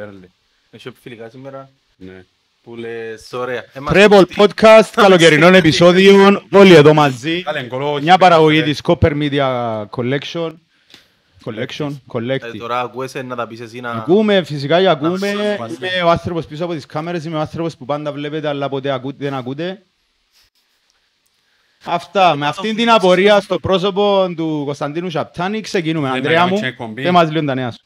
τώρα, Μύρνη Μπέρλι. Έχει φιλικά σήμερα Ναι. που λες ωραία. Ε, μας Treble τι- Podcast, καλοκαιρινό επεισόδιο, όλοι εδώ μαζί. Κάλε γκολό, Μια όχι, παραγωγή ρε. της Copper Media Collection. Collection, Ε, Collective. Τώρα ακούεσαι να τα πεις εσύ να... Ακούμε, φυσικά και ακούμε. σου Είμαι ο άνθρωπος πίσω από τις κάμερες, είμαι ο άνθρωπος που πάντα βλέπετε αλλά ποτέ ακούτε, δεν ακούτε. Αυτά, με αυτήν την απορία στο πρόσωπο του Κωνσταντίνου Σαπτάνη ξεκινούμε. Ναι, Ανδρέα να μου, κάνουμε εκπομπή. δεν μας λίγο τα νέα σου.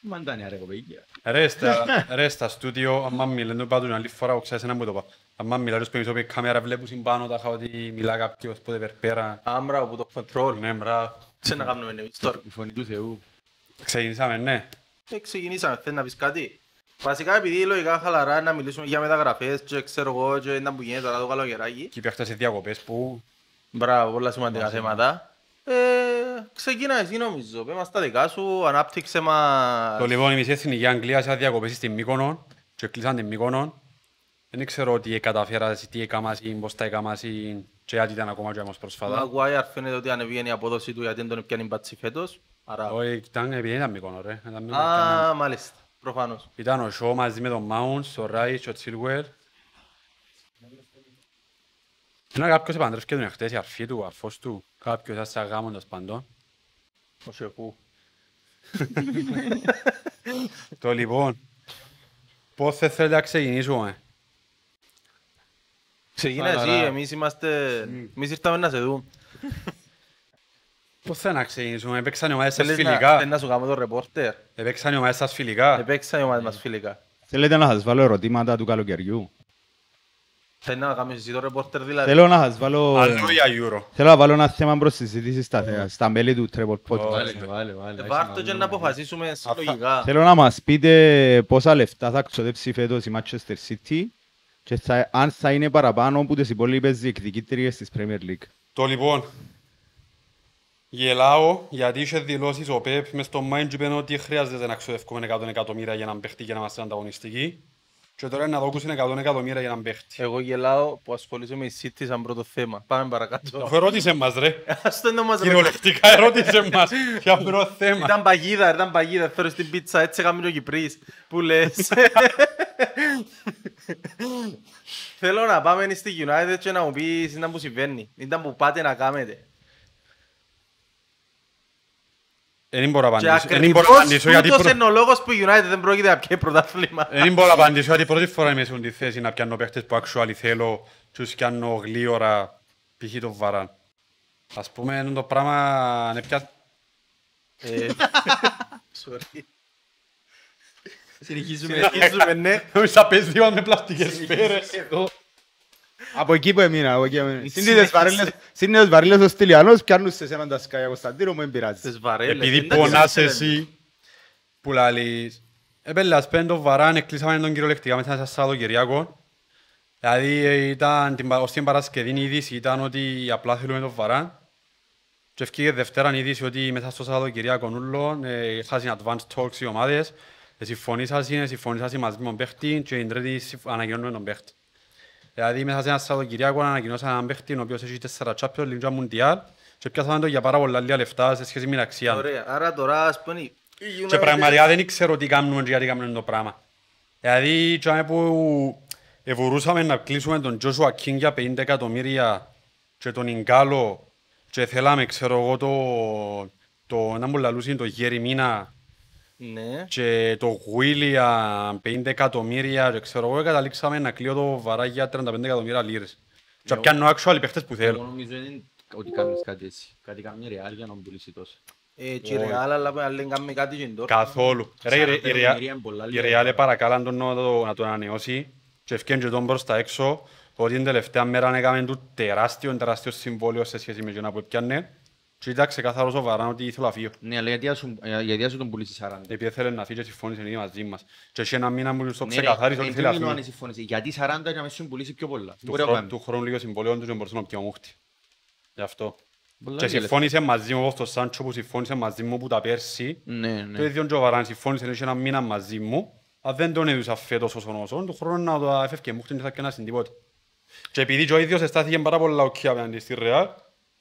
Μαντάνια ρε κοπέγγια. Ρε στα- Ρε στα στούντιο, άμα μιλάνε πάντων άλλη φορά, ο ξέρεις ένα μου το είπα. Άμα μιλάρεις πίσω από η κάμερα βλέπουν πάνω τα ότι μιλά κάποιος πότε περπέρα. Άμπρα από το control. Ναι, μπράβο. Τι να κάνουμε εμείς τώρα. Η φωνή του Θεού. Ξεκινήσαμε, ναι. Ε, ξεκινήσαμε, θες να πεις κάτι; Βασικά επειδή λογικά χαλαρά να μιλήσουμε για μεταγραφές και ξέρω εγώ και ήταν που γίνεται τώρα το καλοκαιράκι. Και παίχτες σε διακοπές που Μπράβο, πολλά σημαντικά θέματα. Ε, ξεκινά εσύ νομίζω, πες μας τα δικά σου, ανάπτυξε μας... Το λοιπόν η μισή εθνική Αγγλία σε διακοπές στην Μύκονο και κλείσαν την Μύκονο. Δεν ξέρω τι καταφέρασαι, τι έκαμασαι, πώς τα έκαμασαι και γιατί ήταν ακόμα και όμως Ο προσφάτα. Maguire φαίνεται ότι ανεβήκε η απόδοση του γιατί δεν τον πιάνει μπάτσι φέτος. Άρα... Όχι, ήταν επειδή ήταν Μύκονο ρε. Ήταν Μύκονο, Α, μάλιστα, προφανώς. Ήταν ο Σο μαζί με τον Mount, ο Ράιτς, ο Τσίλουερ. Είναι κάποιος επαντρεύκε τον εχθές, η αρφή του, ο αρφός του. Κάποιος σαν σαν γάμοντας παντών. Ο Σεφού. Το λοιπόν, πώς θα θέλετε να ξεκινήσουμε; Ξεκινά εσύ, Χαλαρά. εμείς είμαστε... Εμείς ήρθαμε να σε δούμε. Πώς θα να ξεκινήσουμε, έπαιξαν οι ομάδες σας Θέλεις να- φιλικά. θέλεις να σου κάνω το ρεπόρτερ; Έπαιξαν οι ομάδες σας φιλικά. Επέξαν οι ομάδες μας φιλικά. Θέλετε να σας βάλω ερωτήματα του καλοκαιριού; Θέλεις να κάνεις εσύ το ρεπόρτερ δηλαδή; Θέλω να σας βάλω... Αλλού για Euro. Θέλω να βάλω ένα θέμα προς συζήτηση στα, στα μέλη του Treble Podcast. Βάλε, βάλε, βάλε. Ε, Βάρ' το και να αποφασίσουμε συλλογικά. Θέλω να μας πείτε πόσα λεφτά θα ξοδέψει φέτος η Manchester City και θα, αν θα είναι παραπάνω από τις υπόλοιπες διεκδικήτριες της Premier League. Το λοιπόν, γελάω γιατί είχε δηλώσεις ο Πεπ μες στο mind είπε ότι χρειάζεται να ξοδεύουμε 100 εκατομμύρια για να παίχτη για να είμαστε ανταγωνιστικοί. Και τώρα να δώκουσαν 100 εκατομμύρια για να παίχτη. Εγώ γελάω που ασχολείσαι με η City σαν πρώτο θέμα. Πάμε παρακάτω. Αφού ερώτησε μας ρε. Ας το να μας Κυριολεκτικά ερώτησε μας. Για πρώτο θέμα. Ήταν παγίδα, ήταν παγίδα. Φέρω στην πίτσα, έτσι έκαμε ο Κυπρής. Που λες. Θέλω να πάμε στη United και να μου πεις ήταν που συμβαίνει. Ήταν που πάτε να κάνετε. Δεν μπορώ να Και απαντήσω. Δεν ακριβώς μπορώ να απαντήσω γιατί τούτος πρω- είναι ο λόγος που η United δεν πρόκειται να πιέει πρωτάθλημα. δεν μπορώ να απαντήσω γιατί πρώτη φορά είμαι σε αυτή τη θέση να πιάνω παίχτες που actually θέλω και τους πιάνω γλίωρα π.χ. τον Βαράν. Ας πούμε είναι το πράγμα είναι πια... Ε, Sorry. Συνεχίζουμε. Συνεχίζουμε, ναι. Νόμιζα παίζει λίγο με πλαστικές σφαίρες. Από εκεί που έμεινα, από εκεί που έμεινα. Συνήθως βαρύλες- Συνήθως βαρύλες ο Στυλιανός πιάνουν σε έναν τα σκάια Κωνσταντίνο μου εμπειράζει. Τις βαρέλες. Επειδή εντάξει, πονάς δεν εσύ που λαλείς «Επέλε, ας πέντε τον Βαράν, εκλείσαμε τον κυριολεκτικά μέσα σε Σαββατοκυριακό». Δηλαδή ε, ήταν την, πα- ως την Παρασκευή η είδηση ήταν ότι απλά θέλουμε τον Βαράν. Και ευκήγε Δευτέρα η είδηση ότι μέσα στο Σαββατοκυριακό ούλο ε, είχαν advanced talks οι ομάδες. Ε, Συμφωνήσασαν, συμφωνήσασαν μαζί με τον παίχτη και την τρίτη συμφ- ανακοινώνουμε τον παίχτη. Δηλαδή μέσα σε ένα Σαββατοκυριακό ανακοινώσαν έναν παίχτη ο οποίος έχει τέσσερα Champions League και Mundial και πιάσαμε το για πάρα πολλά λίγα λεφτά σε σχέση με την αξία. του. Ωραία, άρα τώρα ας πούμε η Και United- πραγματικά δεν ξέρω τι κάνουμε και γιατί κάνουμε το πράγμα. Δηλαδή, τσάμε που ευουρούσαμε να κλείσουμε τον Joshua King για 50 εκατομμύρια και τον Ιγκάλο και θέλαμε, ξέρω εγώ, το, το να μου λαλούσουν το Γέρι Μίνα Ναι. και το William 50 εκατομμύρια και ξέρω εγώ, καταλήξαμε να κλείω το βαρά για 35 εκατομμύρια λίρες. Και να πιάνω actual παίχτες που Εγώ θέλω. νομίζω είναι ότι κάνεις κάτι έτσι. Κάτι καμία ρεάλ για να μου πουλήσει τόσο. Ε, και η Real, αλλά που λέει κάνουμε κάτι και τώρα. Καθόλου. Ρε, η- η- η Real- εκατομμύρια είναι πολλά η λίγα. Real παρακάλαν τον να το, να το ανανεώσει και ευκαιρία και τον προς τα έξω ότι την τελευταία μέρα έκαμε του τεράστιο, τεράστιο συμβόλαιο σε σχέση με εκείνα που έπιανε και ήταν ξεκάθαρος ο Βαράν ότι ήθελε να φύγει. Ναι, αλλά γιατί ας σου- ε, γιατί ας σου τον πουλήσει 40. Επειδή θέλει να φύγει και συμφώνησε ήδη μαζί μας. Και έχει ένα μήνα που στο Ναι, ρε, ξεκαθάρισε ότι εν θέλει να τούτο είναι ο αν φύγει. συμφωνήσει. Γιατί 40 για να μην σου πουλήσει πιο πολλά. Του Μπορεί να χρόνου- κάνει. Του χρόνου λίγο συμβόλαιο τους και μπορούσε να πιω μούχτη. Γι' αυτό. Πολλά Και λίγα συμφώνησε μαζί μου όπως το Σάντσο που συμφώνησε μαζί μου που τα πέρσι Ναι, Το ναι. ίδιο και ο Βαράν συμφώνησε έχει ένα μήνα μαζί μου. Αν δεν τον έδωσα φέτος όσον όσον, του χρόνου να το έφευκε μου, δεν θα έκανα στην τίποτα. Και επειδή και ο ίδιος αισθάθηκε πάρα πολλά οκ απέναντι στη Ρεάλ,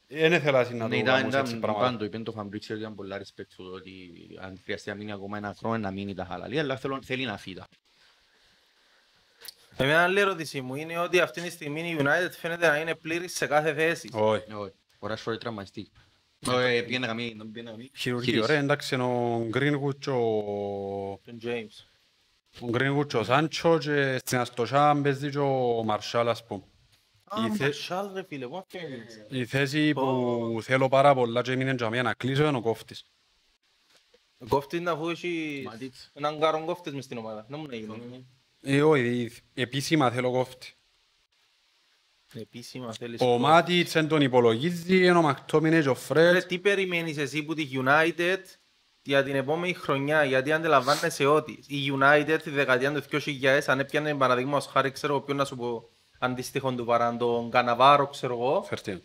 Δεν ήθελα εσύ να Ναι, το ήταν, κάνω έτσι ήταν, πράγματα. πάντο, είπε το Φαμπρίτσιο ότι ήταν πολλά respect του ότι αν χρειαστεί να μείνει ακόμα ένα χρόνο να μείνει τα χαλαλή, αλλά θέλω, θέλει να φύγει. τα. Εμένα άλλη ερώτηση μου είναι ότι αυτή τη στιγμή η United φαίνεται να είναι πλήρης σε κάθε θέση. Όχι. Ε, Όχι, ο Ράσφορντ τραυματιστεί. Ε, Πήγαινε να κάνει, δεν πήγαινε να κάνει. Χειρουργείο, χείριση. ρε, εντάξει, είναι ο Greenwood και ο... Τον James. Ο Greenwood και ο Σάντσο και στην Αστοσιά παίζει και ο Μαρσάλ, ας πούμε. Α, Η θε- Μαρσάλ ρε φίλε, πού αφήνεις. Η θέση που θέλω πάρα πολλά και έμεινε για μένα να κλείσω είναι ο κόφτης. Κόφτης να αφού έχει Ματίτς. έναν κάρον κόφτης μες στην ομάδα. Να μου να γίνει. Ε, όχι, επίσημα θέλω κόφτη. Επίσημα θέλεις. Ο Μάτιτς δεν τον υπολογίζει, ενώ ο Μακτόμινε και ο Ρε, Φρέτ. τι περιμένεις εσύ που τη United για την επόμενη χρονιά, γιατί αντιλαμβάνεσαι ότι η United τη δεκαετία του 2000 αν έπιανε παραδείγμα ως χάρη ξέρω εγώ ποιον να σου πω αντίστοιχον του παρά τον Καναβάρο ξέρω εγώ Φερτίν.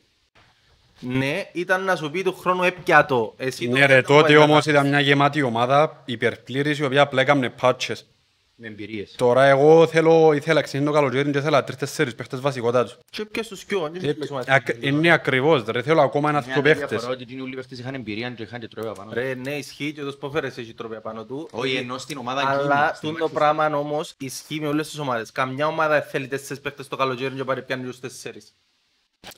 ναι ήταν να σου πει του χρόνου έπιατο εσύ Ναι το- ρε, το- τότε το- όμως ήταν μια γεμάτη ομάδα υπερπλήρης η οποία απλά έκαμε πάτσες. Με εμπειρίες. Τώρα εγώ θέλω, ήθελα ξύνει το καλοκαίρι και ήθελα τρεις-τέσσερις παίχτες βασικότατους. και πιες τους κοιό δεν Ε, σου λες, ακ- Είναι ακριβώς ρε, θέλω ακόμα ένα Μια δύο διαφορά παίχτες. ότι είναι όλοι οι παίχτες είχαν εμπειρία και είχαν και τρόπια πάνω. ρε ναι ισχύει και ο Πόφερες έχει τρόπια πάνω του Όχι, ενώ στην ομάδα αλλά εκείνη, στην τούν το Manchester. πράγμα όμως ισχύει με όλες τις ομάδες καμιά ομάδα θέλει τέσσερις παίχτες το καλοκαίρι και πάρει πιάνει τους τέσσερις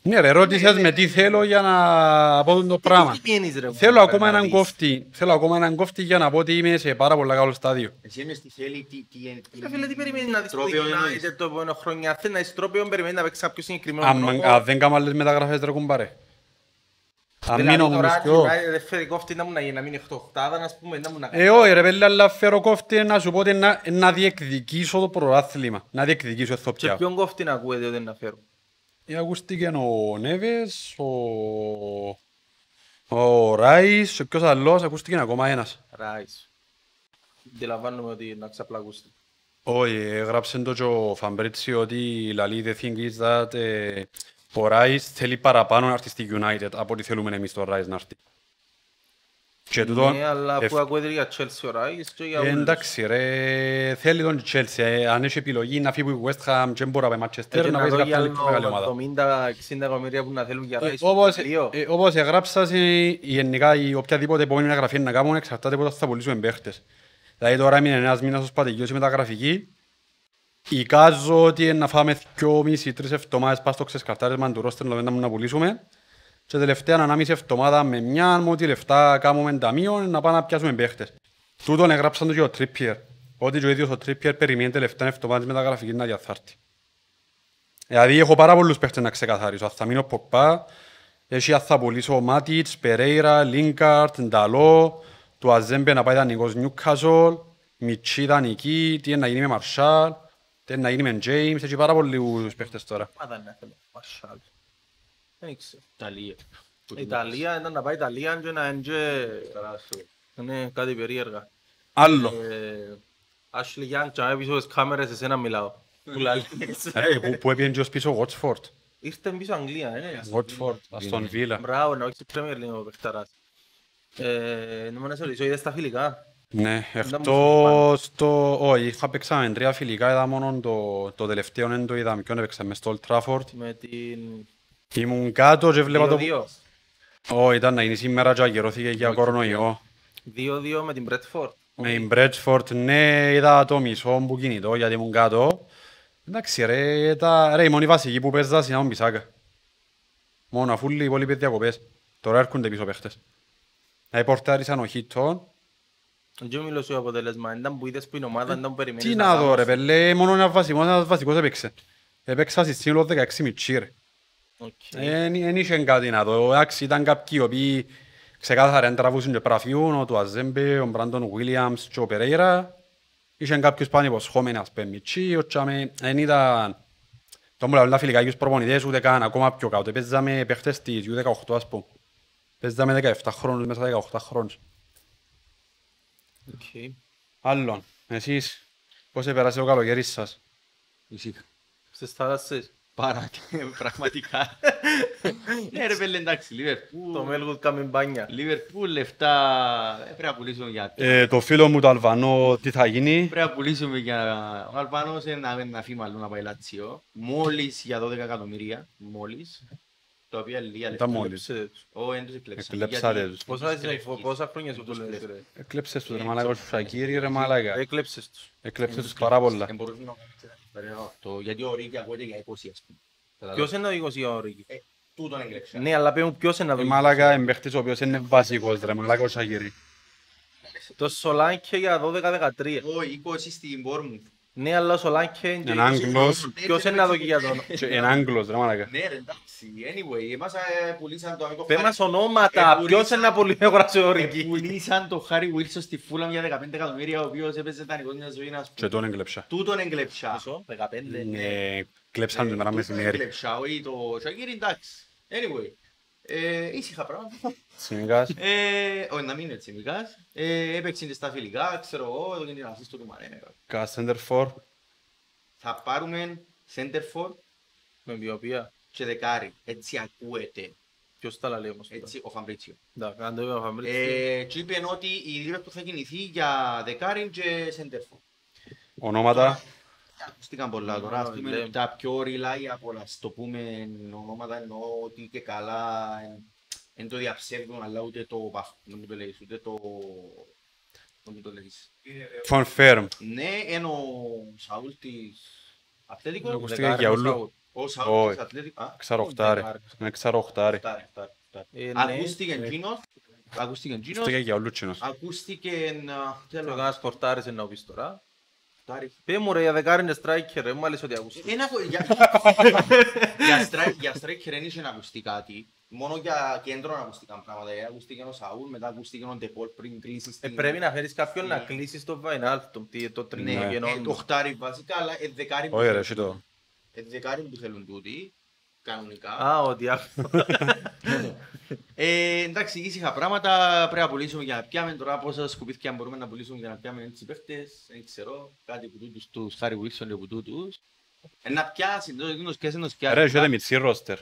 Ναι ρε, ρώτησες με τι θέλω για να πω το πράγμα. Τι πιένεις, ρε, Θέλω μου, ακόμα έναν Μπερναρδής. κόφτη. Θέλω ακόμα έναν κόφτη για να πω ότι είμαι σε πάρα πολύ καλό στάδιο. Εσύ εννοείς τι θέλει, τι... τι- τι- Ρε φίλε, τι περιμένεις να δεις το Τρόπαιο εννοείς; United το επόμενο χρόνο. Αν θέλει να δεις τρόπαιο, περιμένεις να παίξεις κάποιο συγκεκριμένο Αν τρόπο. αν δεν κάνω άλλες μεταγραφές ρε κουμπάρε. Αν Δηλαδή, μείνω τώρα, όμως κι εγώ. United δεν φέρει κόφτη να μου να γίνει, να μείνει οχτωχτάδα, ας πούμε, να μου να κάνει. Ε, όχι ρε πέλε, αλλά φέρω κόφτη να σου πω ότι να, να διεκδικήσω το πρωτάθλημα. Να διεκδικήσω Και εθοπιά. ποιον κόφτη να ακούετε ότι να φέρω. Ε, ακούστηκε ο Νέβες, ο... Ο Ράις και ποιος άλλος, ακούστηκε ακόμα ένας. Ράις. Αντιλαμβάνομαι ότι να ξαπλακούστε. Όχι, έγραψε το και ο Φαμπρίτσι ότι λαλεί the thing is that ε, ο Ράις θέλει παραπάνω να έρθει στη United από ό,τι θέλουμε εμείς το Ράις να έρθει. Και τούτο, Ναι, αλλά ευ- αφού ακούετε για Chelsea ο Ράις και για Ε, όλους. εντάξει ρε, θέλει τον Chelsea. ε, Αν έχει επιλογή να φύγει από η West Ham και μπορεί να πάει Manchester, Και να να πάει σε δω κάποια για άλλη πιο μεγάλη ομάδα. άλλο 70-60 εκατομμύρια που να θέλουν για Ε, Ράις. Όπως, Δύο. ε, όπως εγράψα, σε- γενικά η οποιαδήποτε επόμενη μεταγραφή να κάνουν εξαρτάται από το θα πουλήσουμε παίχτες. Δηλαδή τώρα έμεινε ένας μήνας ως πατηγιός η μεταγραφική. Εικάζω ότι να φάμε δυο μισή, τρεις εβδομάδες πας στο ξεσκαρτάρισμα του ρόστερ να να πουλήσουμε. Και τελευταία ανάμιση εβδομάδα με μια με ό,τι λεφτά κάνουμε ταμείο να πάμε να πιάσουμε παίχτες. Τούτον εγράψαν το και ο Τρίπιερ. Ότι και ο ίδιος ο Τρίπιερ περιμένει τελευταία εβδομάδα μεταγραφική να διαθάρτει. Δηλαδή έχω πάρα πολλούς παίχτες να ξεκαθαρίσω. Αν θα μείνω Ποπά, έχει αν θα πουλήσω Μάτιτς, Περέιρα, Λίνκαρτ, Νταλό, του Αζέμπε να πάει δανεικός Νιούκασολ, Μιτσί δανεική, τι είναι να γίνει με Μαρσάλ, τι είναι να γίνει με Τζέιμς, έχει πάρα πολλούς παίχτες τώρα. Ομάδα να θέλω. Μαρσάλ. Δεν ήξερα. Ιταλία. Ιταλία, ήταν να πάει Ιταλία και να είναι και- είναι κάτι περίεργα. Άλλο. Ε, Ashley Young, και αν πίσω στις κάμερες, εσένα μιλάω. Που λαλείς. Ε, που- Που έπιεν και ως πίσω ο Watford. Ήρθε πίσω Αγγλία, ε. Watford, Αστον Βίλα. Μπράβο, να όχι στην Premier League ο παιχταράς. Ε, να μου να σε ρωτήσω, είδες τα φιλικά; Ναι, μου εκτός το... Όχι, είχα παίξαμε τρία φιλικά, είδα μόνο το, το τελευταίο, δεν το είδα, ποιον έπαιξα μες στο Old Trafford. Με την... Ήμουν κάτω και βλέπα το... 2-2. Όχι, ήταν να γίνει σήμερα και ακυρώθηκε για κορονοϊό. 2-2 με την Bradford. Με την Bradford, ναι, είδα το μισό μου κινητό γιατί ήμουν κάτω. Εντάξει ρε, τα... ρε, η μόνη βασική που παίζα είναι ο Μπισάκα. Μόνο αφού οι υπόλοιποι διακοπές. Τώρα έρχονται πίσω παίχτες. Να πορτάρισαν ο Χίτον. Δεν μιλώ σου αποτέλεσμα, ήταν που είδες που είναι ομάδα, ήταν που περιμένεις Τι να δω κάνεις. ρε πέλε, μόνο ένας βασικός, ένας βασικός έπαιξε. Έπαιξα στη σύνολο 16 μητσί ρε. Οκ. Εν είχε κάτι να δω. Εντάξει, ήταν κάποιοι οι οποίοι ξεκάθαρα δεν τραβούσαν και πραφιούν, ο του Αζέμπε, ο Μπράντον Βίλιαμς και ο Περέιρα. Είχαν κάποιους πάνω υποσχόμενοι, ας πούμε, μητσί, ο Τσάμε, δεν ήταν... Το μου λαλούν φιλικά τους προπονητές, ούτε καν ακόμα πιο κάτω. Παίζαμε παίχτες της U18, ας πούμε. Παίζαμε 17 χρόνους μέσα 18 χρόνους. Οκ. Άλλον, εσείς, πώς έπερασε το καλοκαίρι σας; Ησύχα. Στις θάλασσες. Πάρα, πραγματικά. Ναι ρε πέλε εντάξει, Λίβερπουλ. Το Melwood κάνει μπάνια. Λίβερπουλ λεφτά ε, πρέπει να πουλήσουμε για... Ε, το φίλο μου το Αλβανό, τι θα γίνει; Πρέπει να πουλήσουμε για... Ο Αλβάνος είναι να, να φύγει μάλλον να πάει Λάτσιο. Μόλις για 12 εκατομμύρια. Μόλις. τα οποία λίγα Ήταν λεφτά. μόνοι. Κλέψε τους. Όχι, δεν τους εκλέψαν. Εκλέψατε Γιατί- τους. Πόσα είναι- Πόσα χρόνια σου το λες ρε. Έκλεψες τους ρε μαλάκα, ο Σακύρι ρε μαλάκα. Έκλεψες τους. Έκλεψες τους πάρα πολλά. Δεν μπορούσε να κάνει έτσι ένα ιστορικό αυτό, Γιατί ο Ρίκη ακούγεται για 20 ας πούμε. Ποιος είναι ο 20 ο Ρίκη; Ε, Τούτον έκλεψε. Ναι, αλλά πες μου ποιος είναι Η ο μαλάκα είναι παίχτης ο οποίος είναι βασικός ρε μαλάκα ο Σακύρι. Το Σολάνκε για 12-13. Εγώ 20 στην Bournemouth. Ναι, αλλά ο Σολάνκε είναι Είναι Άγγλος. Ποιος είναι να δω και για τον. Και Είναι Άγγλος ρε μαλάκα. Ναι ρε εντάξει, anyway, εμάς ε, πουλήσαν το αμικό Πες Χάρη- μας ονόματα, Ε, ποιος είναι να πολύ αγοράσει ο ε, Ρίκη. Πουλήσαν το Χάρι Βίλσον στη Φούλαμ για 15 εκατομμύρια, ο οποίος έπαιζε δανεικός μια ζωής, ας Και πούμε. τον έκλεψα. Τούτον έκλεψα. Πόσο, 15. Ναι, κλέψαν την μέρα μεσημέρι. Έκλεψα, όχι το Σακύρι, εντάξει. Anyway, ε, ήσυχα πράγματα. Συνηγάς. Ε, Όχι, να μην είναι έτσι, Μικάς. Ε, Έπαιξε και στα φιλικά, ξέρω εγώ, εδώ και την ασίστο του Μανέ. Κα center for. Θα πάρουμε center for Με βιοπία. και δεκάρι. Έτσι ακούεται. Ποιος τα λέει όμως. τώρα; Έτσι ο Φαμπρίτσιο. Εντάξει, αν το είπε ο Φαμπρίτσιο. Ε, και είπε ότι η Liverpool θα κινηθεί για δεκάρι και center for. Ονόματα. Ακούστηκαν πολλά τώρα, ας Α, πούμε, λέμε. τα πιο reliable, ας το πούμε, ονόματα εννοώ ότι και καλά δεν το διαψεύδουν, αλλά ούτε το, παφ- να μου το λέγεις, ούτε το, να μου το λέγεις. Confirm. Ναι, είναι ο Σαούλ της Ατλέτικο. Ακούστηκε Δεκάρι, για ο όλου. Σαούλ. Ο Σαούλ Όχι. της Ατλέτικο. Α, Ξαροχτάρε. Είναι ξαροχτάρε. φτάρε, φτάρε, φτάρε. Ε, ναι. Ακούστηκε εκείνος, ακούστηκε εκείνος, Φταίει για όλους κοινός. ακούστηκε, α, Το θέλω, κάνας πορτάρες να πεις τώρα. Φτάρε. Πες μου ρε για δεκάρι είναι striker, ρε, μου άλλες ότι ακούστηκε. Ένα κο- για- για στρά- Για striker δεν είχε να ακουστεί κάτι. Μόνο για κέντρο να ακουστήκαν πράγματα. Ε, Ακούστηκε ο Σαούλ, μετά ακούστηκε ο Ντεπόλ πριν κλείσεις Ε, στην... πρέπει να φέρεις κάποιον να κλείσεις το Βαϊνάλτον, τι- το τρίτο Ναι, κενό. ε, το χτάρι βασικά, αλλά ε, δεκάρι που Όχι ρε, θέλουν εσύ το. τούτοι. Ε, δεκάρι που θέλουν τούτοι, κανονικά. Α, ο Διάκο. Ε, εντάξει, ήσυχα πράγματα πρέπει να πουλήσουμε για να πιάμε τώρα πόσα σκουπίθια μπορούμε να πουλήσουμε για να πιάμε έτσι παίχτες, δεν ξέρω, κάτι που τούτους τους Χάρι Βίλσον και που τούτους. Ε, να πιάσει, το εκείνος πιάσει, να πιάσει. Ρε, έχετε μητσί ρόστερ.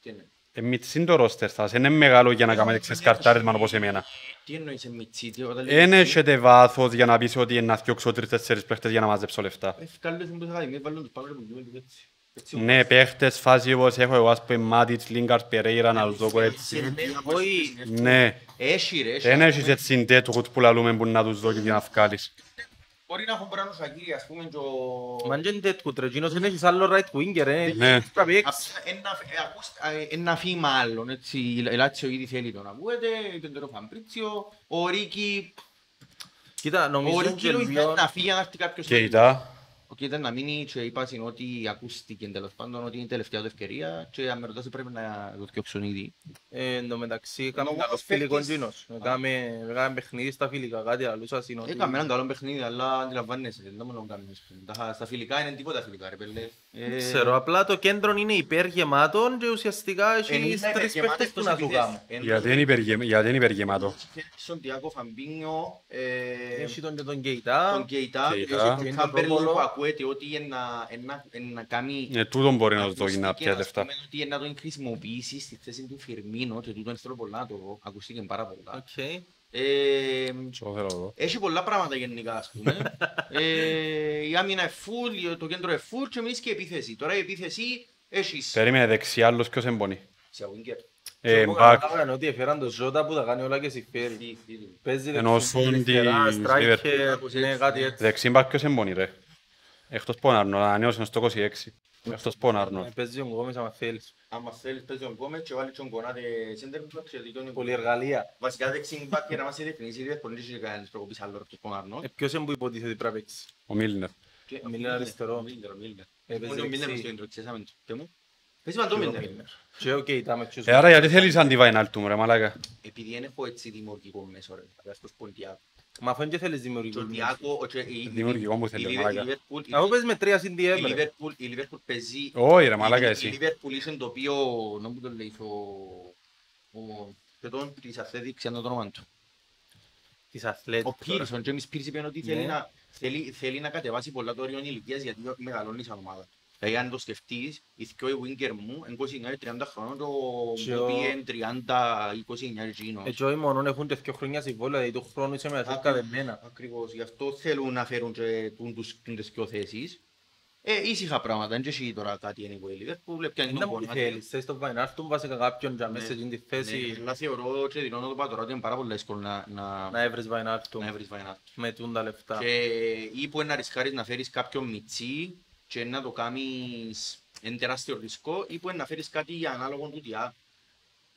Τι είναι. Ε, μητσί το ρόστερ σας. Είναι μεγάλο για να κάνετε ξεσκαρτάρισμα όπως εμένα. Τι εννοείς με τσίτι, όταν Εν έχετε βάθος για να πεις ότι είναι να θιώξω τρεις-τέσσερις παίχτες για να μαζέψω λεφτά. Ευκάλλες μου το ακαδημίες, βάλουν τους πάνω που γίνονται έτσι. Έτσι, Ναι, παίχτες φάση όπως έχω εγώ, ας πούμε, Μάτιτς, Λίγκαρτ, Περέιρα, να τους δω έτσι. Όχι, ε, Ναι, Έχει ρε, έχει. δεν έχεις έτσι τέτοικους που λαλούμε που να τους δω και για να βγάλεις. Μπορεί να έχουν πράγμα Σακύρι, ας πούμε, και ο... Μα δεν τέτοιος ρε, εκείνος δεν έχεις άλλο right winger, ε. Ναι. Πρέπει έξι. Απλά ένα- ε, ακούς- ε, Ένα φήμα άλλον, έτσι, η Λάτσιο ήδη θέλει τον ακούεται, τον τον Φαμπρίτσιο, ο Ρίκι, Κοίτα, ο νομίζω Ρίκι και λογικά λίγο... να φύγει να έρθει κάποιος Και άλλος. ήταν, Ο Κίτα να μείνει και είπα στην ότι ακούστηκε τέλος πάντων ότι είναι η τελευταία του ευκαιρία και αν με ρωτάς πρέπει να το διώξουν ήδη. Ε, Εν τω μεταξύ, έκαμε Ο καλός μόνος φιλικό παίκτης- εκείνος. Έκαμε έκαμε παιχνίδι στα φιλικά, κάτι αλλούσα είναι ότι... Έκαμε έναν καλό παιχνίδι, αλλά αντιλαμβάνεσαι, δεν μόνο κάνεις. Τα- Στα φιλικά είναι τίποτα φιλικά, ρε πέλε. Ε, Ξέρω, απλά το κέντρο είναι υπεργεμάτων και ουσιαστικά εν έχει είναι τρεις γεμάτες παίχτες που τους να σου επιδέσεις. κάνουν. Εν- γιατί είναι υπεργε- γιατί είναι υπεργεμάτο. Στον Τιάκο Φαμπίνιο, ε, Έχει τον και τον Κεϊτά. τον Κέιτα, Κέιτα. έχει τον Τον Κάμπερλιν Ρόπολο. Που ακούεται ότι είναι να- είναι να- είναι να κάνει Ε, τούτον μπορεί να τους δω για να Ακούστηκε, πιάσει ας λεφτά. πούμε, ότι είναι να τον χρησιμοποιήσει στη θέση του Φιρμίνο και τούτον θέλω πολλά να το δω. Ακούστηκε πάρα πολλά. Οκ. Ε, Στο θέλω εδώ. Έχει πολλά πράγματα γενικά, ας πούμε. ε, η άμυνα είναι full, το κέντρο είναι full και εμείς και η επίθεση. Τώρα η επίθεση έχεις... Περίμενε δεξιά, άλλος ποιος εμπονεί. Σε winger. Ε, Εγώ μπακ, κατάλαβα ότι έφεραν το Ζώτα που τα κάνει όλα και συμφέρει. Τι- τι- Παίζει Ενώ δεξί, σον αριστερά, της striker, Liverpool. ναι, κάτι έτσι. δεξί μπακ ποιος εμπονεί ρε. Εκτός Πόναρνο, ανανέωσε στο 26. Εκτός Πόναρνο. Ε, Παίζει ο Γκόμες άμα θέλεις. Άμα θέλεις παίζει τον Γκόμετ και βάλει τον Κονάτε center back και δικαιώνει. Πολυεργαλεία. Βασικά δεξί back για να μας διευκρινίσει η Liverpool, δεν έχει κανένας προκοπής άλλο από τον Κονάρνο. Ε, Ποιος είναι που υποτίθεται πρέπει να παίξει; Ο Μίλνερ. Και- ο Μίλνερ αριστερό. Ο Μίλνερ, ο Μίλνερ. Ε, παίζει Μόνο ο Μίλνερ δεξί. στο κέντρο, ξέρεις, άμεν. Και μου. Παίζει με τον Μίλνερ. Και ο Κεϊτά με ποιους. Ε, άρα γιατί θέλεις αντιβαϊνάλτου ρε μαλάκα. Επειδή δεν έχω έτσι δημιουργικό μέσο, ρε. Δηλαδή αυτός που είναι Τιάκο. Μα αφού δεν θέλεις Και δημιουργικό. ο Τιάκο, ο- και η- Δημιουργικό μου η θέλει, Liverpool- μαλάκα. η Liverpool- η- Αφού παίζεις με τρία συν η DM, ρε. Liverpool- η Liverpool παίζει... Όχι ρε μαλάκα η- εσύ. Η Liverpool είχε το οποίο, να μου το λέει, ο... ο παιδόν της Αθλέτικ, ξέρω το όνομα του. Της αθλέτης. Ο Πίρς, ο Τζέμις Πίρς είπε ότι θέλει Ναι. να- θέλει- θέλει να κατεβάσει πολλά το όριο ηλικίας γιατί μεγαλώνει σαν ομάδα. Δηλαδή αν το σκεφτείς, οι δυο οι winger μου, είναι 29-30 χρόνων, το Και ο- Μπόμπι είναι 30-29 εκείνος. Έτσι όχι μόνο έχουν τέτοιο χρόνια συμβόλαια, δηλαδή του χρόνου είσαι με τα Ακριβώς. δεμένα. Ακριβώς, γι' αυτό θέλουν να φέρουν και τούν τους- τούν τις δυο θέσεις. Ε, ήσυχα πράγματα, δεν έχει τώρα κάτι anyway. Η Liverpool έπιανε Είναι τον που πόνο. θέλεις, θες τον Βαϊνάρτουν βασικά κάποιον για μέσα σε εκείνη τη Ναι, θέση αλλά θεωρώ και δηλώνω το πατρό ότι είναι πάρα πολύ δύσκολο να, να, να έβρεις Βαϊνάρτουν να βρεις Βαϊνάρτ. με τούντα λεφτά. Και ή που να ρισκάρεις να φέρεις κάποιον μιτσί και να το κάνεις ένα τεράστιο ρισκό ή που να φέρεις κάτι ανάλογο του τιά.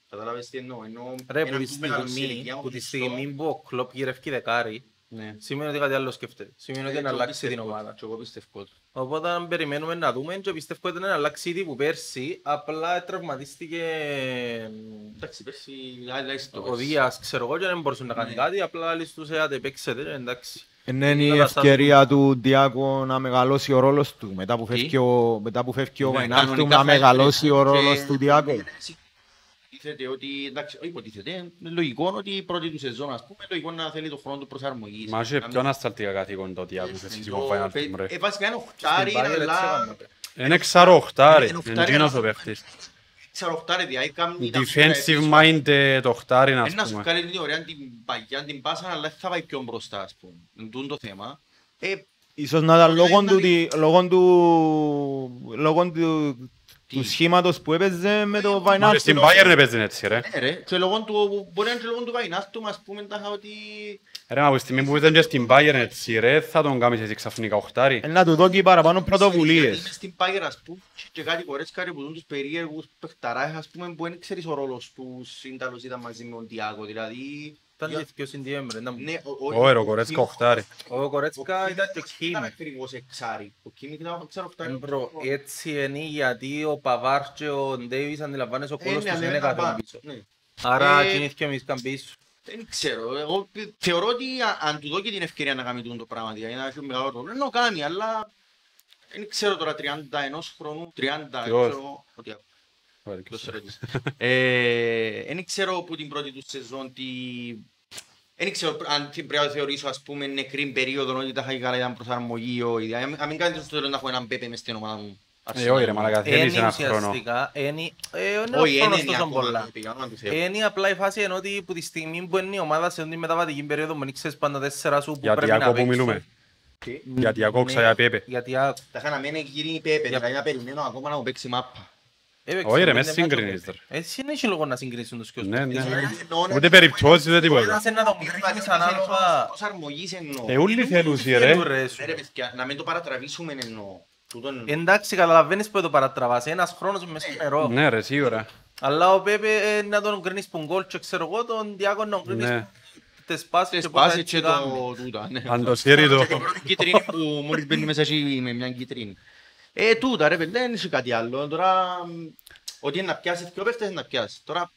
Κατάλαβες τι εννοώ. εννοώ Ρε, που έναν τη που μεγάλο σε στιγμή, ηλικία, που τη μισθό. στιγμή που ο Κλόπ γυρεύει δεκάρι, Ναι. σημαίνει ότι κάτι άλλο σκέφτεται. Σημαίνει ότι Ε, να και εγώ αλλάξει την πιστεύω, ομάδα. και εγώ πιστεύω το. Οπότε αν περιμένουμε να δούμε και πιστεύω ότι να αλλάξει ήδη που πέρσι, απλά τραυματίστηκε Εντάξει, πέρσι άλλαξε το ο πέρσι. Δίας, ξέρω εγώ, και δεν μπορούσε να κάνει Ναι. κάτι, απλά λίστουσε άντε παίξετε, εντάξει. Είναι η Καλά, σαν- ευκαιρία του Διάκο να μεγαλώσει ο ρόλος του μετά που Τι; φεύγει ο, μετά που φεύγει ο Ναι, Βαϊνάλτουμ κανονικά να θα μεγαλώσει ο έπρεπε. ρόλος Και- του Διάκο. Υποτίθεται ότι, εντάξει, όχι υποτίθεται, είναι λογικό ότι η πρώτη του σεζόν, ας πούμε, λογικό να θέλει το χρόνο του προσαρμογής. Μα είχε Να πιο ανασταλτικά καθήκοντα ότι άκουσες μην- εσύ το- με Βαϊνάλτουμ ρε. Ε, βασικά είναι οχτάρι, Στην Bayern έτσι αλλά... έκαμε. Είναι ξαροχτάρι, Είναι είναι οχτάρι, εκείνος ο αλλά- παίχτης. Ξέρω οχτάρι, δηλαδή, κάνει τα Defensive πίσω. minded οχτάρι, Ένα ας σου πούμε. κάνει την ωραία την παγιά, την πάσα, αλλά δεν θα πάει πιο μπροστά, ας πούμε. Είναι τούτο το θέμα. Ε, Ίσως να ήταν λόγω να του, δει- δι- λόγω του, λόγω του, Τι; του σχήματος που έπαιζε με το Μα Βαϊνάλτουμ. Στην Bayern έπαιζε έτσι ρε. ναι, ρε, και λόγω του, μπορεί να είναι και λόγω του Βαϊνάρτου, ας πούμε, τάχα ότι... Ρε, μα από τη στιγμή που ήταν και στην Bayern έτσι ρε, θα τον κάνεις έτσι ξαφνικά οχτάρι. Ε, Να του δώσει παραπάνω Γιατί πρωτοβουλίες. μες στην Bayern, ας πούμε, και κάτι κορέτσκαρι που δουν τους περίεργους παιχταράς, ας πούμε, που δεν ξέρεις ο ρόλος του σύνταλος ήταν μαζί με τον Τιάκο, δηλαδή... Ήταν για- και πιο συνδυέμενο, ήταν- Ναι, ο- ο- Ω, ρε, ο Κορέτσκα οχτάρι. Ο Κορέτσκα ήταν και ο Ήταν Κίμη. ακριβώς εξάρι. Ο Κίμικ ήταν ξέρω Ε, φτάνει. μπρο, Έτσι είναι γιατί ο Παβάρ και ο Ντέιβις αντιλαμβάνεσαι ο Ε, κόλος ναι, τους αλλά είναι ήταν κάτι πάρα- πίσω. ναι. Άρα Ε, κινήθηκε ο Μισκαν πίσω. Δεν ξέρω, εγώ πι- θεωρώ ότι α- αν του δώσει την ευκαιρία να κάνει τούτο το πράγμα, δηλαδή να έχει μεγάλο ρόλο, να το κάνει, αλλά δεν ξέρω τώρα 31 χρόνου, 30, δεν Ποιος; ξέρω, ότι ποιος σε ρωτήσει. Ε, Δεν ξέρω που την πρώτη του σεζόν τι... Δεν ξέρω αν τι πρέπει να θεωρήσω ας πούμε νεκρή περίοδο ότι τα είχα καλά ήταν προσαρμογή ή όχι. Δηλαδή, αν μην κάνετε στο τέλος να έχω έναν πέπε μες στην ομάδα μου. Ε, όχι ρε, μαλάκα, θέλεις Είναι ένα χρόνο. ουσιαστικά, είναι ε, είναι Όχι, ο χρόνος είναι τόσο ακόμα πολλά. Πέπε, για όνομα του Θεού. Είναι απλά η φάση ενώ ότι που τη στιγμή που είναι η ομάδα σε την μεταβατική περίοδο που ξέρεις πάντα τέσσερα σου που Για πρέπει να Τιάκο που παίξουν. μιλούμε. Τι; Για Τιάκο Ναι, ξαγιά Πέπε. Γιατί α, Τα είχα να μένει γύρι Πέπε, δηλαδή να περιμένω ακόμα να μου παίξει μάπα. έπαιξε Όχι ρε, πέντε μες μάτια σύγκρινες, Πέπε. ρε. Έτσι δεν έχει λόγο να συγκρίσουν τους κοιός. Ναι, ναι. Εννοώ να- Ούτε περιπτώσεις ούτε τίποτα. Ένας είναι να τον κρίνεις ανάλογα. Προσαρμογής εννοώ. Ε, ούλοι θέλουν Θέλουν, ρε. ρε, σου. Ναι, ρε παιδιά, να μην το παρατραβήσουμε εννοώ. Τούτο εννοώ. Εντάξει, καταλαβαίνεις που το παρατραβάς. Ένας χρόνος μες στο νερό. Ναι ρε, σίγουρα. Αλλά ο Πέπε ε, να τον κρίνεις που γκολ και ξέρω εγώ τον Διάκο να τον κρίνεις Ναι. τις πάσεις Τες και πώς πάσεις έτσι και κάνει. το τούτα, ναι. Αν το σύρει το... Και την πρώτη κίτρινη που μόλις μπαίνει μέσα εκεί με μια κίτρινη. Ε, τούτα ρε παιδιά, δεν είσαι κάτι άλλο. Τώρα, μ, ότι είναι να πιάσεις πιο παίχτες, είναι να πιάσεις. Τώρα, ποιους,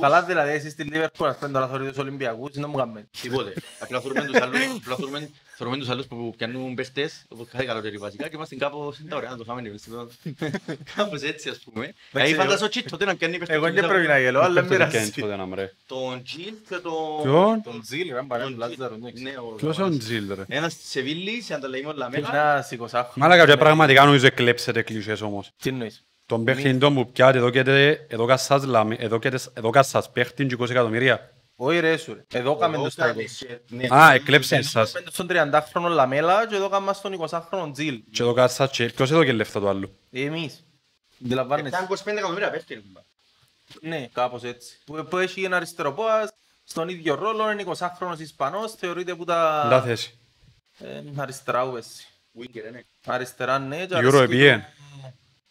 Καλά δηλαδή εσείς στη Λίβερπουλ ας πούμε τώρα θωρείτε τους Ολυμπιακούς, δεν μου κάνουμε. τίποτε. Απλά θεωρούμε τους άλλους, απλά θεωρούμε- θεωρούμε τους άλλους που πιάνουν παίχτες, όπως κάθε καλοκαίρι βασικά, και είμαστε κάπως, είναι ωραία να το φάμε εμείς. Κάπως έτσι ας πούμε. Δηλαδή εγώ- φαντάζω τσι, τότε να πιάνει παίχτες. Εγώ δεν πρέπει να γελώ, αλλά Ποιος το μοιράζει. κάνει τότε να μ' ρε. Τον Τζιλ και τον... Ποιον; Τον Ζήλ, ρε, παρέα, τον Λάζαρο, Τζιλ. ναι. Ναι, ο- Ποιος είναι ο Τζιλ ρε; Ένας της Σεβίλης, αν τα λέμε όλα μέλα. Ένας σηκωσάφι. Μάλακα και πραγματικά νομίζω εκλέψετε κλεισές όμως. Τι εννοείς; Τον παιχνίδι που πιάτε εδώ και τε- εδώ κασάς λαμί- εδώ και τες- εδώ κασάς παίχτην και 20 εκατομμύρια. Όχι ρε σου ρε. Εδώ κάμε το στα Κάμε 20. σε- ναι. Α, εκλέψε εσάς. Πέντε στον 30χρονο Λαμέλα και εδώ κάμε στον 20χρονο Τζιλ. Και εδώ κασάς και ποιος εδώ και λεφτά του άλλου. Εμείς. Αντιλαμβάνεσαι. Ήταν 25 εκατομμύρια παίχτες. Ναι, κάπως έτσι. Που, που έχει ένα αριστεροπόας, στον ίδιο ρόλο, είναι 20χρονος Ισπανός, θεωρείται που τα... Λά θέση. Ε, αριστερά ου εσύ. Winger, ναι. Αριστερά ναι, και Euro αρέσκει επίε. του-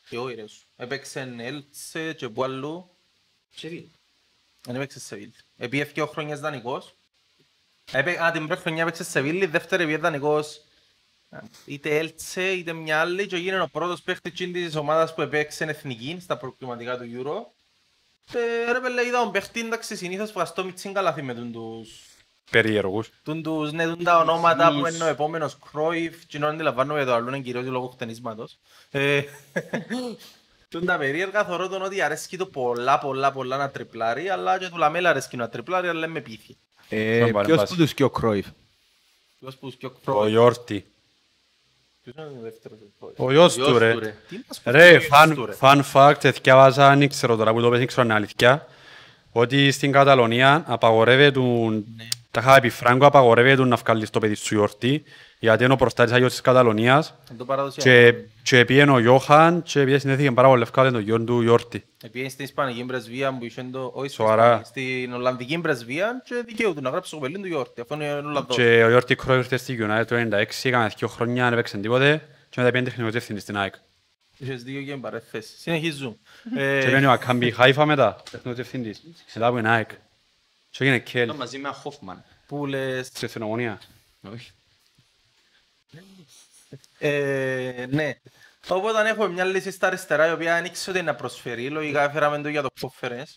Και όχι ρε σου. Έπαιξε Έλτσε και που αλλού. Σεβίλη. Δεν έπαιξε σε Βίλ. Επίε δύο χρόνιες δανεικός. Έπαι... Α, την πρώτη χρονιά έπαιξε σε Βίλ, δεύτερη επίε δανεικός. Είτε Έλτσε είτε μια άλλη και έγινε ο πρώτος παίχτης εκείνης της ομάδας που έπαιξε εθνική στα προκριματικά του Euro. Και ρε πέλε είδα τον παίχτη εντάξει συνήθως φαστό μητσίν καλάθι με τον τους Περίεργους. Τούν τους, ναι, τούν τα ονόματα που είναι ο επόμενος Κρόιφ, και να αντιλαμβάνομαι το άλλο είναι κυρίως λόγω χτενίσματος. Ε, Τούν τα περίεργα θεωρώ τον ότι αρέσκει το πολλά πολλά πολλά να τριπλάρει, αλλά και του Λαμέλα αρέσκει να τριπλάρει, αλλά με πείθει. Ε, Στον παρεμβάση. Ποιος που τους και ο Κρόιφ. Ποιος που και ο Ο Κρόιφ. Γιόρτη. Ποιος είναι ο δεύτερος; Ο Κρόιφ. Ο γιος του ρε. Τι μας Ρε, πει ο γιος του, fun, ρε. fun fact, εθιάβασα, δεν ξέρω τώρα που το πες, δεν ξέρω αν είναι αλήθεια, ότι στην Καταλωνία απαγορεύεται Τα είχα πει Φράγκο απαγορεύεται να βγάλεις το παιδί σου γιορτή, γιατί είναι ο προστάτης Άγιος της Καταλωνίας Είναι το παραδοσιακό. και, και πήγαινε ο Γιώχαν και επειδή συνδέθηκε πάρα πολύ ευκάλε το γιο του γιορτή. Επειδή στην Ισπανική πρεσβεία που είχε το... Όχι στην Σοβαρά. Ισπανική, στην Ολλανδική πρεσβεία και δικαιούται να γράψει το κοπελί του γιόρτη. Αυτό είναι Ολλανδός. Και ο Γιόρτη Κρό ήρθε στη United το 96, έκαμε δύο χρόνια, δεν έπαιξε τίποτε και μετά πήγαινε τεχνικός διευθυντής στην ΑΕΚ. Είχες δίκιο και με παρέθεση. Συνεχίζουμε. Και Ε, πήγαινε ο Ακάμπι Χάιφα μετά, τεχνικός διευθυντής. Μετά που είναι ΑΕΚ. Και έγινε Κέλ, Ήταν μαζί με ένα Χόφμαν. Που λες... στη αστυνομονία. Όχι. Ε, ναι. Οπότε έχουμε μια λύση στα αριστερά η οποία δεν ήξερε ότι να προσφέρει. Λογικά έφεραμε το για το conference.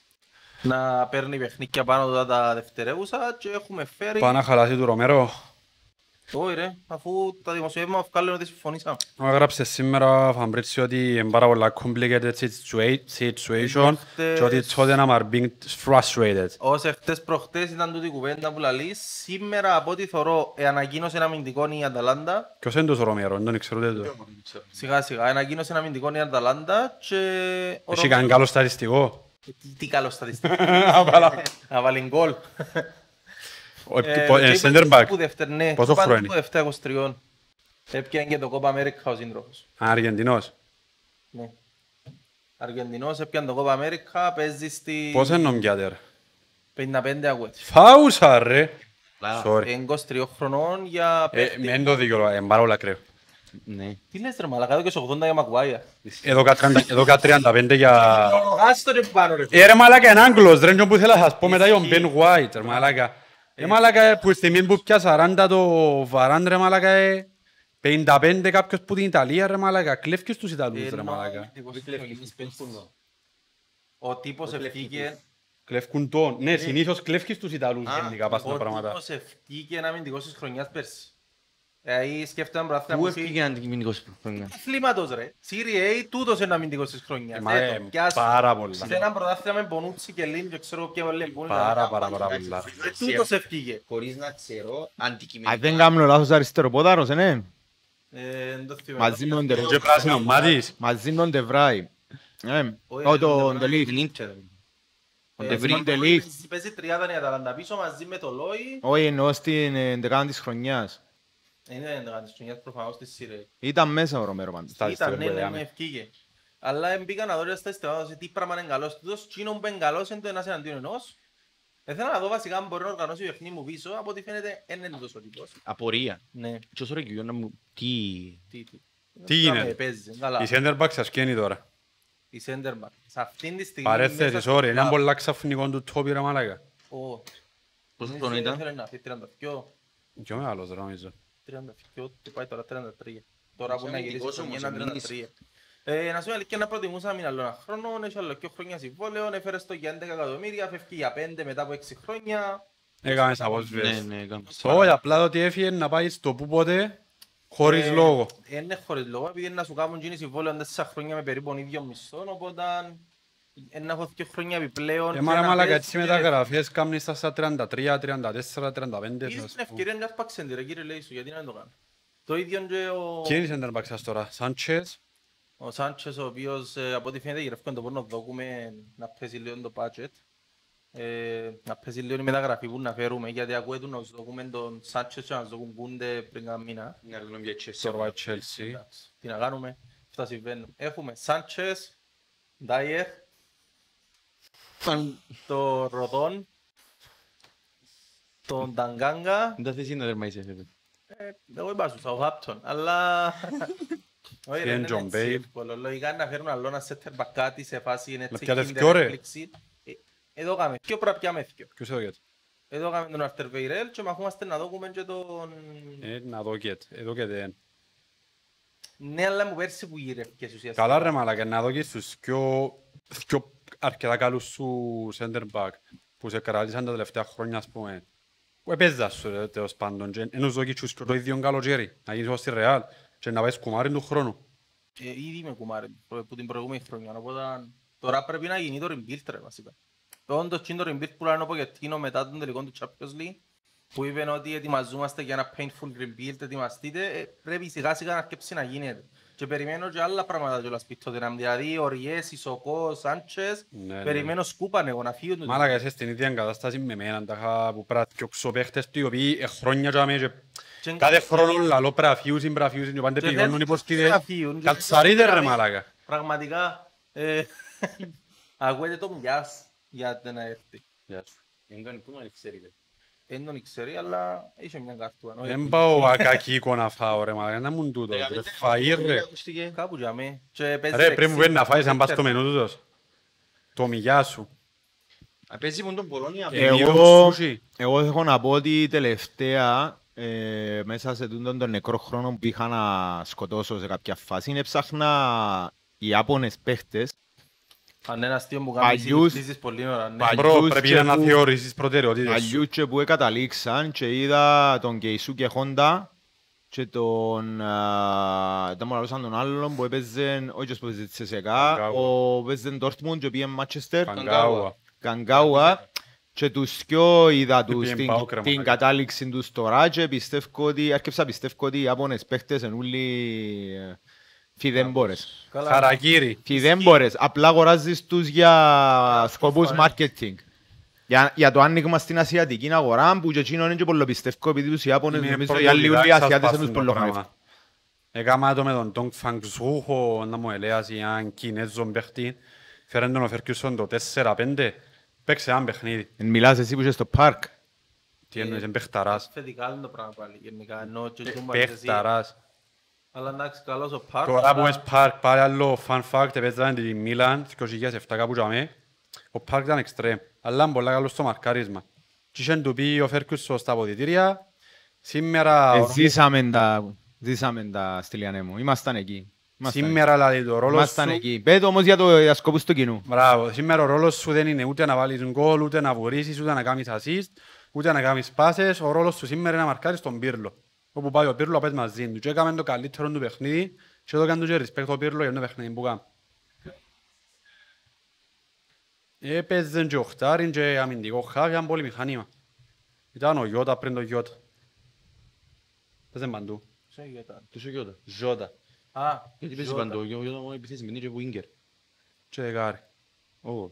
Να παίρνει παιχνίκια πάνω του τα δευτερεύουσα και έχουμε φέρει... Πάω να χαλάσει του Ρομέρο. Όχι ρε, αφού τα δημοσιεύματα βγάλουν ότι συμφωνήσαμε. Μου έγραψε σήμερα ο Φαμπρίτσι ότι είναι πάρα πολλά complicated situa- situation και ότι τότε να are being frustrated. Ως εχθές προχτές ήταν τούτη η κουβέντα που λαλείς. Σήμερα από ό,τι θωρώ ε, ανακοίνωσε ένα αμυντικό η Αταλάντα. Ποιος είναι το Ρομέρο, δεν τον ξέρω ούτε το. Σιγά σιγά ανακοίνωσε ένα αμυντικό η Αταλάντα και... ο Έχει Ρο- κάνει καλό στατιστικό. Τι, τι καλό στατιστικό. Απαλά. Να βάλει γκολ. Ο- Ε, πο- και ε, είπαν Center back. που δεύτερ- ναι, Πόσο είπαν χρόνο που δεύτερα 23. Έπιανε και το Copa America ο σύντροφος. Αργεντινός. Ναι. Αργεντινός έπιανε το Copa America, παίζει στη Πώς είναι νομιάτερ. 55 αγουέτ. Φάουσα ρε. Sorry. Είναι 23 χρονών για Ε, παίχτη. Μεν το δίκιο, είναι πάρα πολλά κρύο. Ναι. Τι λες ρε μαλακά, εδώ και σε 80 για Μαγκουάια. Εδώ κα 30 εδώ κα 35 για... Άστο ρε πάνω ρε. Ε ρε μαλάκα είναι Άγγλος, ρε είναι που ήθελα να σας πω μετά για τον Ben White ρε μαλάκα. Ε μαλάκα που στη στιγμή που πια 40 το βαράν ρε μαλάκα ε 55 κάποιος που την Ιταλία ρε μαλάκα, κλέφκεις τους Ιταλούς ρε μαλάκα. Ο τύπος ευκήκε Κλέφκουν τον, ναι συνήθως κλέφκεις τους Ιταλούς γενικά πας τα ο πράγματα. τύπος ευκήκε ένα αμυντικός της χρονιάς πέρσι. Δηλαδή σκέφτομαι πρωτάθλημα Πού που έφυγε έχει- αντικειμενικός χρόνια. Αθλήματος ρε. Serie A τούτος είναι αμυντικός της χρονιάς. Ε, μα, ε, Έτο, πιάσου. πάρα πολλά. Σε έναν πρωτάθλημα με Μπονούτσι και Λίν και ξέρω ποια βάλε που είναι. Πάρα πάρα πάρα πολλά. Ε, Τούτος ευκήκε. Χωρίς να ξέρω Αν αντικειμενικά. δεν κάνω λάθος αριστεροπόδαρος, ναι. Ε, δεν το θυμάμαι. Μαζί με τον Και Τερ- πράσινο μάτις. μαζί με τον Τεβράη. Ε, Όχι, ο, δεν τον το Ντελίχ. Την Ίντερ. Ο Ε, Ντεβρί. στον Ντελίχ. Ντελίχ. Παίζει τριάδα η Αταλάντα πίσω μαζί με το Λόι. Όχι, εννοώ στην ε, δεκάδα της χρονιάς. Είναι εντεκάτη της χρονιάς προφανώς στη Serie A. Ήταν μέσα ο Ρομέρο πάντως. Στα Ήταν, ναι, αριστερά ναι, που ναι, ευκήγε. Αλλά μπήκα να δω ρε στα αισθήματα τι πράγμα είναι καλός τούτος. Τσίνο που είναι καλός είναι το ένας εναντίον ενός. Ήθελα να δω βασικά αν μπορεί να οργανώσει το παιχνίδι μου πίσω, από ό,τι φαίνεται δεν είναι τούτος ο τύπος. Απορία. Ναι, Και όσο ρε και να μου... Τι... τι, τι. Τι γίνεται; Ε, Παίζεις, καλά. Η center back σας καίνει τώρα. Η center back. Σε αυτήν τη στιγμή... Παρέθεσης, μέσα ωραία, στο είναι club- πολλά ξαφνικό του τόπι ρε μαλάκα. Ω, Πόσο ναι, χρόνο ήταν; ήθελε να φύγει 32, Πιο μεγάλος ρε νομίζω. 32 και πάει τώρα 33. Τώρα που Είσαι να γυρίσει αμυντικός το όμως, ένα αμυνείς. 33. Ε, να σου πω αλήθεια να προτιμούσα να μείνω άλλο ένα χρόνο, έχει άλλο και χρόνια συμβόλαιο, έφερες στο για 11 εκατομμύρια, φεύγει για 5 μετά από 6 χρόνια. Έκαμε Ναι, απόσβες. ναι, έκαμε. Όχι, απλά το ότι έφυγε να πάει στο που πότε, χωρίς Ε, λόγο. ε, Είναι χωρίς λόγο, επειδή είναι να σου κάνουν γίνει συμβόλαιο 4 χρόνια με περίπου τον ίδιο μισθό, οπότε ε, να έχω 2 χρόνια επιπλέον. Ε, και μα ρε να μαλάκα, παίζεις έτσι και- μεταγραφές κάνεις τα στα 33, 34, 35. Είδες ας την πούμε. ευκαιρία να σπάξουν τη ρε κύριε λέει σου, γιατί να μην το κάνω. Το ίδιο και ο... Ποιοι είναι οι center back σας τώρα, Σάντσες, Ο Σάντσες, ο οποίος ε, από ό,τι φαίνεται γυρεύκον το πόνο δόκουμε να πέσει λίγο το budget. Ε, να πέσει λίγο η μεταγραφή που να φέρουμε, γιατί ακούεται να σου δοκούμε τον Σάντσες και να σου δοκούν Κούντε πριν κάνα μήνα. Ναι, αλλά νομίζω έτσι. Σορβάι Chelsea. Εντάξει, Τι να κάνουμε, αυτά συμβαίνουν. Έχουμε Σάντσες, Ντάιερ, τον Ροδόν, τον Ταγκάγκα, Δεν θα θες να τερμαείς έφερε. ε, εγώ είπα σου Southampton, αλλά... Όχι, ρε, Και είναι John έτσι Bale. εύκολο. Λογικά να φέρουν άλλο ένα setter back κάτι σε φάση είναι έτσι πιάτε kinder δυο, ρε. έκπληξη. Ε, Εδώ κάμε, ποιο πρέπει να πιάμε δυο. Ποιος εδώ γιατί. Εδώ κάμε τον Arthur Veirel και μαχούμαστε να δούμε και τον... Ε, να δω και, εδώ και δεν. Ναι, αλλά μου πέρσι που γύρευκες ουσιαστικά. Καλά ρε μαλάκα, να δω και στους πιο, πιο αρκετά καλούς σου center back που σε κράτησαν τα τελευταία χρόνια, ας πούμε. Που έπαιζα σου ρε, τέλος πάντων. Και Ενός δω και τους και το ίδιο καλοκαίρι, να γίνεις ως στη Real και να πάει σκουμάρι του χρόνου. Ε, ήδη με κουμάρι προ- που την προηγούμενη χρονιά, οπότε τώρα πρέπει να γίνει το rebuild ρε βασικά. Όντως και είναι το rebuild που λένε ο Ποκετίνο μετά τον τελικό του Champions League που είπε ότι ετοιμαζόμαστε για ένα painful rebuild, ετοιμαστείτε, ε, πρέπει σιγά σιγά να αρκέψει να γίνεται. Και περιμένω και άλλα πράγματα κιόλας πίσω Τότεναμ. Δηλαδή, ο Ριές, Σισοκό, Σάντσες, Ναι, ναι. περιμένω σκούπαν εγώ να φύγουν. Μάλακα είσαι στην ίδια κατάσταση με μένα, τα είχα που πρέπει και οξώ παίχτες του, οι οποίοι ε, χρόνια τζάμε και Και- κάθε χρόνο λαλό πρέπει να φύγουν, πρέπει να φύγουν και πάντα Και πηγαίνουν δεν υποστήδες. να φύγουν. Και Καλτσαρίδες ρε δηλαδή, μάλακα. Πραγματικά, ε, ακούεται το μοιάς για να έρθει. Δεν τον ξέρει, αλλά είχε μια καρτούα. Όχι, Δεν πάω ακακή εικόνα φάω ρε μάλακα, να μου τούτο. ρε, Φαΐ ρε. Κάπου για μέ. Και παίζει Ρε πρέπει μου δεξί. πέντε να φάεις αν πας στο μενού τούτος. Το μηγιά σου. Παίζει μου τον Πολώνια. Ε, Εγώ- Εγώ, σούσι. εγώ έχω να πω ότι τελευταία ε, μέσα σε τούτον τον νεκρό χρόνο που είχα να σκοτώσω σε κάποια φάση έψαχνα οι Ιάπωνες παίχτες Αν είναι ένα αστείο που κάνει Παλιούς- συζητήσεις πολύ ώρα. ναι. Παλιούς Μπρο, πρέπει και να που- αναθεωρήσεις προτεραιότητες σου. αλλιούς και που καταλήξαν και είδα τον Κεϊσούκε Χόντα και τον, α, δεν μου λαλούσαν τον άλλον που έπαιζε, όχι που έπαιζε στη ΣΕΚΑ, Καγκάουα. ο παίζε Dortmund και πήγε Μάτσεστερ, Καγκάουα. Καγκάουα και τους δυο είδα τους πήγαινε την, Πάοκ, ρε την μαλάκα. κατάληξη τους τώρα και πιστεύω ότι, αρκεψα πιστεύω ότι οι Ιάπωνες παίχτες είναι όλοι ε, φιδέμπορες. Καλά. Χαρακύρι. Φιδέμπορες, απλά αγοράζεις τους για σκοπούς φορά. marketing. Για, για το άνοιγμα στην ασιατική αγορά που και εκείνο είναι και πολύ πιστεύω επειδή τους Ιάπωνες Είναι νομίζω οι πρώτο άλλοι όλοι οι διδάξας Ασιάτες πας είναι τους στον πολύ πράγμα. χαμεύουν. Έκαμα το με τον Τόγκ Φαγζούχο, να μου ελέας έναν Κινέζον παίχτη. Φέραν τον ο Φερκιούσον το 4-5. Παίξε ένα παιχνίδι. Μιλάς εσύ που είσαι στο πάρκ. Τι εννοείς, είναι παιχταράς. Θετικά είναι το πράγμα πάλι γενικά. Αλλά εντάξει, καλός ο Πάρκ. Τώρα που αλλά- είσαι Πάρκ, πάλι άλλο fun fact, έπαιζαν τη Μίλαν, 2007 κάπου τζαμέ. Ο Πάρκ ήταν εξτρέμ, αλλά είναι πολύ καλός στο μαρκάρισμα. Και είχε του πει ο Φέρκιουσον στα αποδητήρια, σήμερα, Ε, Ζήσαμε τα, ζήσαμε τα στη Λιανέμου. Ήμασταν εκεί. Ήμασταν σήμερα λέει το ρόλος Ήμασταν σου, εκεί. Πέτω όμως για, το, για σκοπούς του κοινού. μπράβο, σήμερα ο ρόλος σου δεν είναι ούτε να βάλεις γκολ, ούτε να βουρίσεις, ούτε να κάνεις assist, ούτε να κάνεις πάσες, ο ρόλος σου σήμερα είναι να μαρκάρεις τον Πύρλο. Όπου πάει ο Πύρλο, πας μαζί του. Και έκαμε το καλύτερο του παιχνίδι και το έκανε του και respect ο Πύρλο για το παιχνίδι που κάνει. Έπαιζε και οχτάριν και αμυντικό χάβ, ήταν πολύ μηχανήμα. Ήταν ο Γιώτα πριν το Γιώτα. Παίζε παντού. Σε γειτά. Τους ο Γιώτα; Ζώτα. Α, Γιατί παίζει Ζώτα. παντού, ο Γιώτα μόνο επιθέσει με την και Winger. Και δεκάρι. Ω.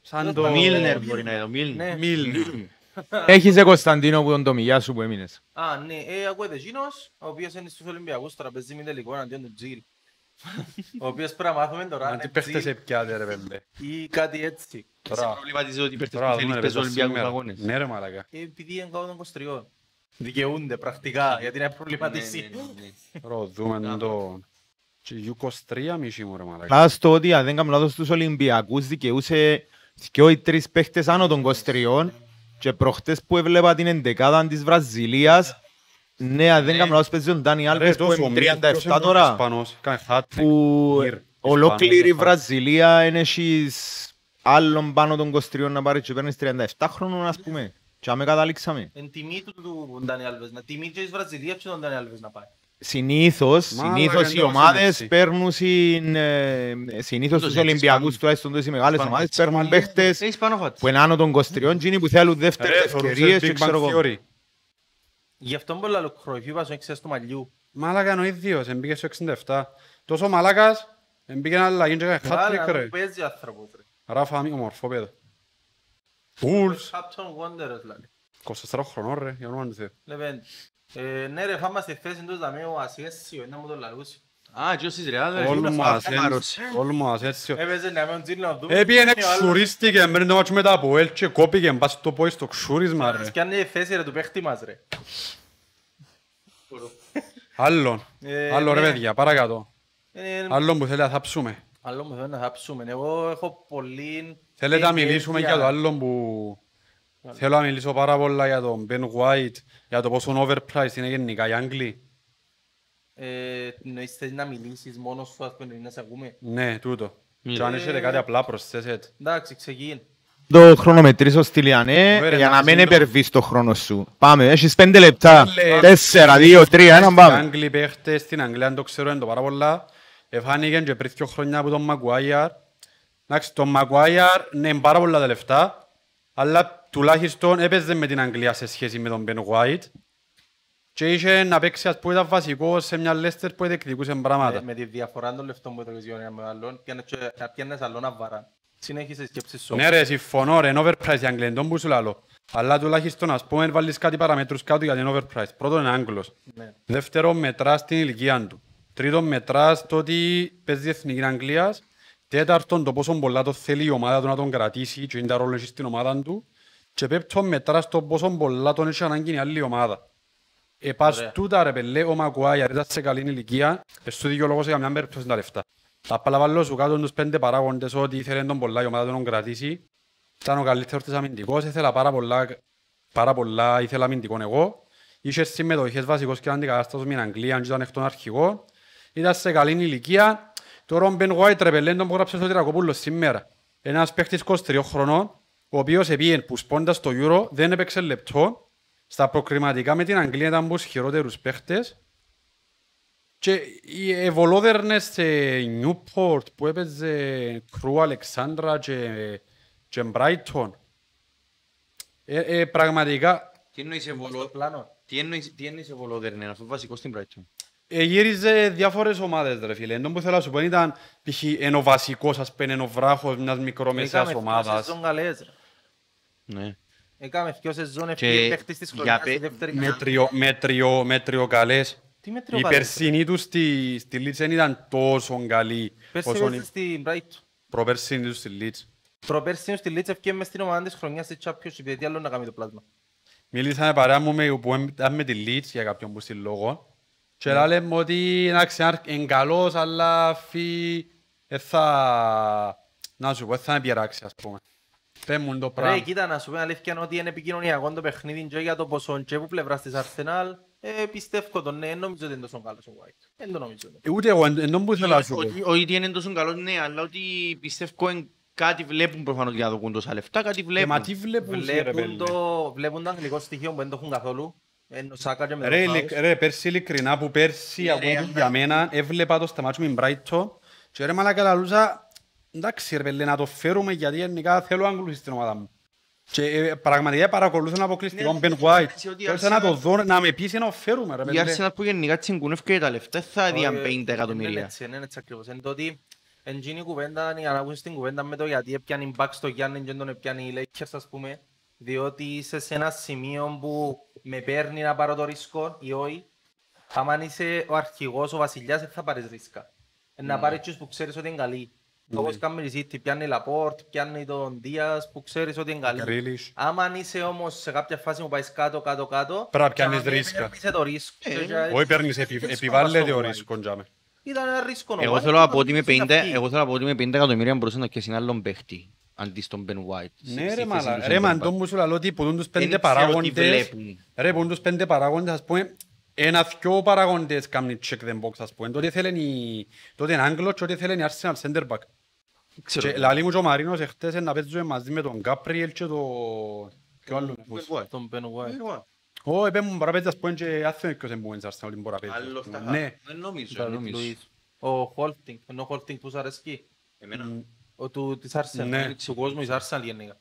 Σαν το... Μίλνερ μπορεί να είναι, ο Μίλνερ. Ναι. Μίλνερ. Έχεις ε Κωνσταντίνο που τον το μιλιά σου που έμεινες. Α, ναι, ε, ακούετε εκείνος, ο οποίος είναι στους Ολυμπιακούς, τώρα παίζει με τελικό αντίον του Τζιλ. Ο οποίος πρέπει να μάθουμε τώρα, Αν αν τι είναι παίχτες Τζιλ επιάτε ρε πέμπε. ή κάτι έτσι. Σε Τώρα, προβληματίζεις ότι παίρτες τώρα που δούμε θέλεις ρε παίζουν παιδιά Ολυμπιακούς σήμερα. αγώνες. Ναι ρε μαλακα. Ε, Επειδή είναι κάτω των κοστριών. Δικαιούνται πρακτικά, γιατί είναι προβληματίσει. Ναι, ναι, ναι. Ρο, δούμε το... Και U23 μισή μου ρε μαλακα. Απλά στο ότι αν δεν κάνω λάθος στους Ολυμπιακούς δικαιούσε δυο ή τρεις παίχτες άνω των 23 και προχτές που έβλεπα την εντεκάδα της Βραζιλίας ναι, αν δεν κάνω λάθος παίζει ο Ντάνι Ρε, Άλβες που τόσο είναι μίλ, 37 τόσο τώρα Ισπανός, κάνει hat-trick. που Μύρ, ολόκληρη η Ισπανός, Βραζιλία είναι έχεις άλλον πάνω των 23 να πάρει και παίρνεις 37 χρόνων ας πούμε και άμε καταλήξαμε. Εν τιμή του του Ντάνι Άλβες, να τιμή και της Βραζιλίας και τον Ντάνι Άλβες να πάει. Συνήθως, Μάλακα, συνήθως οι εντός ομάδες είναι παίρνουν συν, ε, συνήθως Ούτως τους έτσι, Ολυμπιακούς Ισπανοί. τουλάχιστον τους οι μεγάλες Ισπανοί. ομάδες παίρνουν παίχτες Ε, Ισπανόφατς. που είναι άνω των 23 εκείνοι που θέλουν δεύτερες Ρε, θωρούσες ευκαιρίες και Big ξέρω Bang εγώ. Theory. Γι' αυτό μπορεί να λέω Κρόιφ, είπα στον εξές του μαλλιού. Μάλακα είναι ο ίδιος, εμπήκε στο 67. Τόσο μαλάκας, εμπήκε ένα αλλαγή και έκανε Μεγάλη, hat-trick να ρε. το παίζει άνθρωπος ρε. Ράφα μη ομορφό παιδό. Πουλς, Captain Wanderers δηλαδή. 24 χρονών ρε, για όνομα του Θεού. Λεβέν, ε, ναι ρε, φάμε στη θέση τους δαμείου ο Ασιέσιο, να μου το λαλούσει. Α, και όσοι ρε, ρε. Όλου μου Φάρο. ασένσιο. Όλου μου ασένσιο. Έπαιζε να με τζίλ να δούμε. Έπιενε Και ο άλλος- ξουρίστηκε πριν το μάτσο μετά από ελ και κόπηκε μπας στο πόη στο ξούρισμα ρε. Σκιάνε η θέση ρε του παίχτη μας ρε. Άλλον. Ε, Άλλο ρε ναι. παιδιά, παρακάτω. Ε, Άλλον που θέλει να θάψουμε. Άλλο μου θέλει να θάψουμε. Εγώ έχω πολύ... Θέλετε να ενέργεια. μιλήσουμε για το άλλο που... Θέλω να μιλήσω πάρα πολλά για τον Ben White, για το πόσο overpriced είναι γενικά οι Άγγλοι. Ε, Εννοείς θες να μιλήσεις μόνος σου, ας πούμε, να σε ακούμε; Ναι, τούτο. Μιλά. Και αν έχετε κάτι απλά προσθέσετε. Εντάξει, ξεκίν. Το χρονομετρήσω στη Λιανέ Ωραία, για να να μην συντο- υπερβείς το χρόνο σου. Πάμε, έχεις πέντε λεπτά. Λε- Τέσσερα, δύο, τρία, έναν Οι πάμε. Άγγλοι παίχτες στην Αγγλία, αν το ξέρω, είναι το πάρα πολλά. Εφάνηκε και πριν δύο χρόνια από τον Μαγκουάιαρ. Εντάξει, τον Μαγκουάιαρ ναι, είναι πάρα πολλά τα λεφτά, αλλά τουλάχιστον έπαιζε με την Αγγλία σε σχέση με τον Ben White. και είχε να παίξει ας πούμε ήταν βασικός σε μια Leicester που διεκδικούσε πράγματα. Με, με τη διαφορά των λεφτών που έδωκες για ένα με άλλον, πιάνε και- να πιάνες άλλον αβαρά. Συνέχισε η σκέψη σου. Ναι ρε, συμφωνώ ρε, είναι overpriced η Αγγλία, τον που σου λαλώ. Αλλά τουλάχιστον ας πούμε βάλεις κάτι παραμέτρους κάτω γιατί είναι overpriced. Πρώτον είναι Άγγλος. Ναι. Δεύτερον μετράς την ηλικία του. Τρίτον μετράς το ότι παίζει εθνική Αγγλίας. Τέταρτον το πόσο πολλά το θέλει η ομάδα του να τον κρατήσει και είναι τα ρόλο έχει στην ομάδα του. Και πέπτον μετράς το πόσο πολλά τον έχει ανάγκη η άλλη ομάδα. Ε, πας Ωραία. τούτα ρε πελέ, ο Μακουάιαρ ήταν σε καλή ηλικία, ε, σου δικαιολογώ σε καμιά περίπτωση τα λεφτά. Τα παλαβάλλω σου κάτω τους πέντε παράγοντες ότι ήθελε τον πολλά η ομάδα του να τον κρατήσει. Ήταν ο καλύτερος της αμυντικός, ήθελα πάρα πολλά, πάρα πολλά ήθελα αμυντικών εγώ. Είχες συμμετοχές βασικός και αντικατάστασος με την Αγγλία, και ήταν εκ των αρχηγών. Ήταν σε καλή ηλικία. Τώρα ο Μπεν Γουάιτ ρε πελέ, τον που γράψε στο Τυρακοπούλος σήμερα. Ένας παίχτης 23 χρονών, ο οποίος επίεν που σπώντα στο Euro δεν έπαιξε λεπτό. Στα προκριματικά με την Αγγλία ήταν από τους χειρότερους παίχτες. Και οι ευολόδερνες σε Newport που έπαιζε Κρού Αλεξάνδρα και, και Brighton. Ε, ε, πραγματικά Τι εννοείς Στο ευολό... πλάνο. Τι εννοείς, τι εννοείς ευολόδερνε, αυτό βασικό στην Brighton. Ε, γύριζε διάφορες ομάδες ρε φίλε. Εντός που θέλω να σου πω ήταν π.χ. ενώ βασικός ας πούμε, ενώ βράχος μιας μικρομεσαίας Έκαμε δυο ομάδας. σεζόν καλές, ρε. Ναι. Έκαμε δυο σεζόν Και ευκαιρία παίχτης της για χρονιάς πε- στη δεύτερη Μέτριο, μέτριο, μέτριο καλές. Τι μέτριο Η καλές, ρε; περσινή τους στη, στη Leeds δεν ήταν τόσο καλή Πέρσι όσο έπαιζε η στην Brighton. προπερσινή τους στη Leeds. Προπέρσι στη Leeds ευκαιρία μες στην ομάδα της χρονιάς στη Championship, γιατί άλλο να κάνει το πλάσμα. Μίλησα με παρέα μου με, που ήταν με τη Leeds για κάποιον που στη λόγο και λέμε μου ότι εντάξει, είναι καλός αλλά φύ, ε, θα, να σου πω, ε, θα με πειράξει ας πούμε. Πες μου το Ρε, πράγμα. κοίτα, να σου πω αλήθεια ότι είναι επικοινωνιακό το παιχνίδι και για το ποσό και που πλευράς της Arsenal, ε, πιστεύω τον, ναι, νομίζω ότι είναι τόσο καλός ο White. Δεν το νομίζω. Ε, Ούτε εγώ, εν τόν που θέλω να σου πω. Ότι- Όχι ότι είναι τόσο καλός, ναι, αλλά ότι πιστεύω εν κάτι βλέπουν προφανώς για να δοκούν τόσα λεφτά, κάτι Ε, μα βλέπουν. τι βλέπουν σε, ρε Βλέπουν πέλε. το, βλέπουν το αγγλικό στοιχείο που δεν το έχουν καθόλου. Ενώ Σάκα και με Ρε, τον ειλικ- House. ρε, πέρσι ειλικρινά που πέρσι ακόμα που για μένα έβλεπα το στα μάτια με την Brighton και ρε μαλάκα λαλούσα εντάξει ρε πέλε να το φέρουμε γιατί γενικά θέλω Άγγλους στην ομάδα μου. Και ε, πραγματικά παρακολούθω ένα αποκλειστικό Ναι, Ben White. έτσι ότι η Θέλησα να το Arsenal- δω, να με πείσει να το φέρουμε ρε Η πέλε. Arsenal που γενικά τσιγκούνευκε τα λεφτά θα δει αν Όχι, 50 Είναι εκατομμύρια. έτσι, είναι έτσι ακριβώς. Είναι το ότι εν γίνει η κουβέντα, για να ακούσεις την κουβέντα με το γιατί έπιανε back στο Γιάννη και τον έπιανε οι Lakers ας πούμε, διότι είσαι σε ένα σημείο που με παίρνει να πάρω το ρίσκο ή όχι. Άμα είσαι ο αρχηγός, ο βασιλιάς, δεν θα πάρεις ρίσκα. Ε, Να πάρεις τους που ξέρεις ότι είναι καλοί. Όπως κάνουμε η City, πιάνει Λαπόρτ, πιάνει τον Δίας που ξέρεις ότι είναι καλοί. Grealish. Άμα είσαι όμως σε κάποια φάση που πάεις κάτω, κάτω, κάτω, Πρέπει να πιάνεις και ρίσκα. παίρνεις το ρίσκο. Ε, Και για- Όχι παίρνεις, επι- και επιβάλλεται στο ο White. ρίσκο τζάμε. Ήταν ένα ρίσκο. ο Εγώ White, θέλω να ήταν πω ότι με το ρίσκο 50 αυτή. εγώ θέλω να πω ότι με 50 εκατομμύρια μπορούσε να πιέσει άλλον παίχτη αντί στον Ben White. Ναι στη ρε θέση μαλά, τους ρε center μαν back. το μου σου λαλώ ότι που δουν τους πέντε ξέρω τι παράγοντες βλέπουν. Ρε που δουν τους πέντε παράγοντες ας πούμε ένα δυο παράγοντες κάνουν check the box ας πούμε Τότε θέλουν οι τότε είναι Άγγλος και τότε θέλουν οι Arsenal center back Ξέρω. Και λαλεί μου και ο Μαρίνος εχθές να παίζουμε μαζί με τον Γκάπριελ και τον... Ποιο άλλος είναι Ben White. Τον Ben White. Ben White. Ω, είπε μου μπορεί να παίζει ας πούμε και άθεν ποιος είναι που είναι Arsenal ότι μπορεί να παίζει Άλλος στα Ναι, χάρη. Δεν νομίζω, δεν David νομίζω. Luiz. Ο Χόλτινγκ. Ενώ ο Χόλτινγκ που σου αρέσκει. Εμένα. Ο του της Arsenal. Ναι. Του κόσμου της Arsenal γενικά.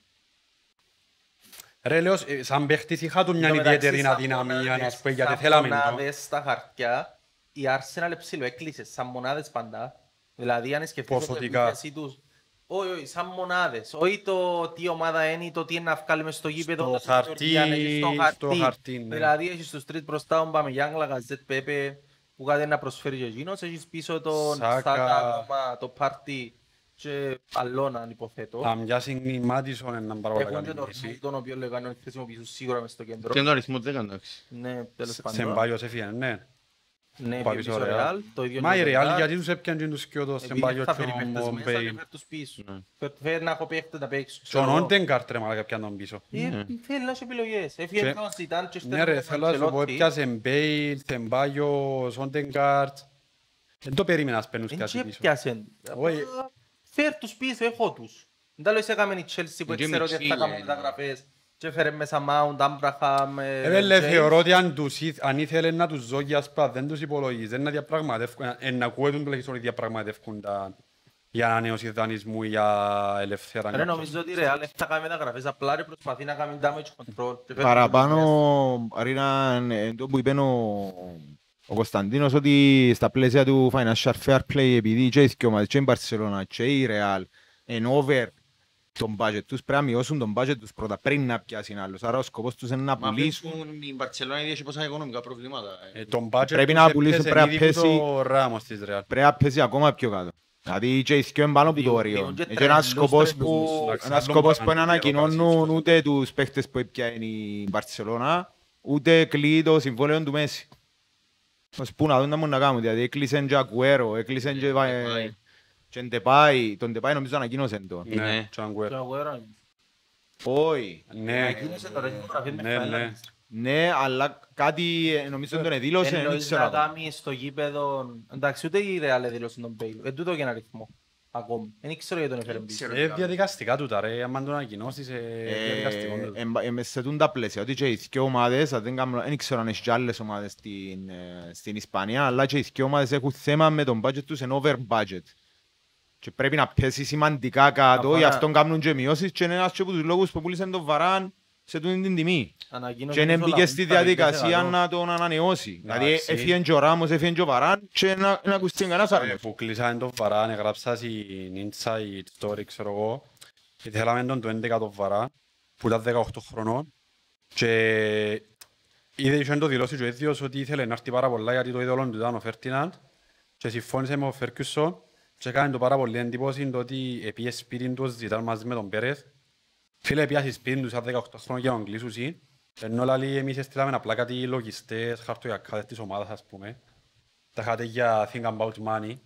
ρε λέω ε, σαν παίχτης είχα του μια Εν τω μεταξύ, ιδιαίτερη σαν αδυναμία μονάδες- ας πούμε γιατί σαν θέλαμε το. μονάδες στα χαρτιά, η Arsenal ψιλοέκλεισε σαν μονάδες παντά. Δηλαδή αν σκεφτείς την Ποσοτικά. επίθεση τους, όχι, όχι, σαν μονάδες. Όχι το τι ομάδα είναι ή το τι είναι να βγάλει μες στο γήπεδο. Στο χαρτί, δημιουργία, έχεις στο χαρτί, ναι. Δηλαδή έχεις τους τρεις μπροστά, τον Παμεγιάνγκ, Λαγαζέτ, Πέπε, που κάτι να προσφέρει και εκείνος. Έχεις πίσω τον Σάκα. Σάκα, ακόμα, το Πάρτι και Αλώνα, υποθέτω. Αν μοιάσει η Μάτισον είναι να πάρα πολύ Έχουν και καλή τον λύση. Ρνάλντο, τον οποίο λέγανε ότι χρησιμοποιήσουν σίγουρα μες στο κέντρο. Τι είναι ο αριθμός 10, εντάξει. Ναι, τέλος Σε πάντων. μπάγιος έφυγε, ναι. Ναι, Πάει πήγε πίσω πίσω Real. Ρεάλ, το ίδιο Μα η είναι Real μετά. γιατί τους έπιαν και τους κοιότος σε Επειδή μπάγιο θα και φέρει παίχτες ο μέσα και Μπέιλ. φέρει τους πίσω. Ναι. Φέρ- Φέρει να έχω παίχτες να παίξουν. Και ο ξέρω εγώ. Νόντεγκαρτ ρε μαλάκα πιαν τον πίσω. Ε, Θέλει να έχει επιλογές. Έφυγε Και- τον Ζητάν και Ναι ρε, στέλνει θέλω να σου πω, έπιασε Μπέιλ, Θεμπάγιο, Σόντεγκαρτ. Δεν το περίμενα να παίρνουν Δεν κάτι και πίσω. Έπιασεν. Όχι. Φέρ τους πίσω, έχω τους. Δεν τα λέω έκαμε η Chelsea που Και ξέρω ότι μισή, θα κάνουν ε, μεταγραφές. Και έφερε μέσα Mount, Abraham, ε, Ε, βέλε, James. θεωρώ ότι αν, τους, ήθ- αν ήθελε να τους ζω για σπα, δεν τους υπολογίζει, να διαπραγματεύκουν, ε, να ακούγεται τουλάχιστον ότι διαπραγματεύκουν τα, για ανανέωση δανεισμού για ελευθερία. Ρε νομίζω ότι η Real δεν θα κάνει μεταγραφές, απλά ρε προσπαθεί να κάνει damage control. Και φέρνει Παραπάνω, Αρίνα, ε, το που είπε ο, ο Κωνσταντίνος ότι στα πλαίσια του Financial Fair Play επειδή και οι δυο ομάδες, και η Barcelona και η Real εν over τον budget τους, πρέπει να μειώσουν τον budget τους πρώτα πριν να πιάσουν άλλους. Άρα ο σκοπός τους είναι να Μα πουλήσουν. πουλήσουν η Μπαρτσελόνα ήδη έχει πόσα οικονομικά προβλήματα. ε. Ε, τον budget Πρέπει τους να πουλήσουν, έπιασε πρέπει να ήδη που πέσει- το Ράμος της Real. Πρέπει να πέσει ακόμα πιο κάτω. Δηλαδή και οι δυο είναι πάνω από το Διούν- όριο. διούν και Έχει ένας τρελούς σκοπός τρελούς. που, Εντάξει, ένας άλλο σκοπός μπορεί που να δεν είναι ανακοινώνουν ούτε τους παίχτες που έπιανε η Μπαρτσελώνα, ούτε κλείει το συμβόλαιο του Μέση. Ως πού να δουν να μου να κάνουν, δηλαδή έκλεισαν και Ακουέρο, έκλεισαν και Ντεπάι. και Ντεπάι, τον Ντεπάι νομίζω ανακοίνωσαν τον. Ναι, Ναι. και ο Αγκουέρο. Το Agüero είναι. Όχι. Ναι, Ανακοίνωσε το ρε, υπογραφή με ναι, ναι. Finland. Ναι, αλλά κάτι ε, νομίζω τον εδήλωσε, δεν Εννοείς ξέρω. να ακόμα. κάνει στο γήπεδο... Εντάξει, ούτε η Real έδηλωσε τον Bale. Εν τούτο και ένα ρυθμό. Ακόμη. Δεν ξέρω γιατί τον έφερε πίσω. Ε, διαδικαστικά τούτα ρε, άμα τον ανακοινώσεις, ε, διαδικαστικό Ε, τούτα. εμ- εμ- σε τούν τα πλαίσια, ότι και οι δυο ομάδες, αν δεν κάνω- δεν ξέρω αν έχει και άλλες ομάδες στην, ε, στην Ισπανία, αλλά και οι δυο ομάδες έχουν θέμα με τον budget τους, είναι over budget. Και πρέπει να πέσει σημαντικά κάτω, Αφορά- γι' αυτό κάνουν και μειώσεις και είναι ένας και από τους λόγους που πούλησαν τον Βαράν σε τούτη την τιμή. Ανακοίνωσε Και δεν νομίζω μπήκε τα στη 50%. διαδικασία να τον ανανεώσει. Δηλαδή Εντάξει. έφυγε και ο Ράμος, έφυγε και ο Βαράν και να να ακουστεί κανένας Ε, άλλος. Που κλείσανε τον Βαράν, έγραψα στην Inside Story, ξέρω εγώ, και θέλαμε τον το 11 τον Βαράν, που ήταν 18 χρονών, και είδε είχε το δηλώσει και ο ίδιος ότι ήθελε να έρθει πάρα πολλά γιατί το είδωλο του ήταν ο Φέρτιναντ και συμφώνησε με ο Φέρκιουσον και έκανε το πάρα πολύ εντύπωση το ότι επίε σπίτι τους ζητάν μαζί με τον Πέρεθ. Φίλε, πιάσεις σπίτι του σαν 18 χρόνια για να τον κλείσουν ενώ λαλεί εμείς έστειλαμε απλά κάτι λογιστές, χαρτογιακάδες της ομάδας ας πούμε τα είχατε για think about money.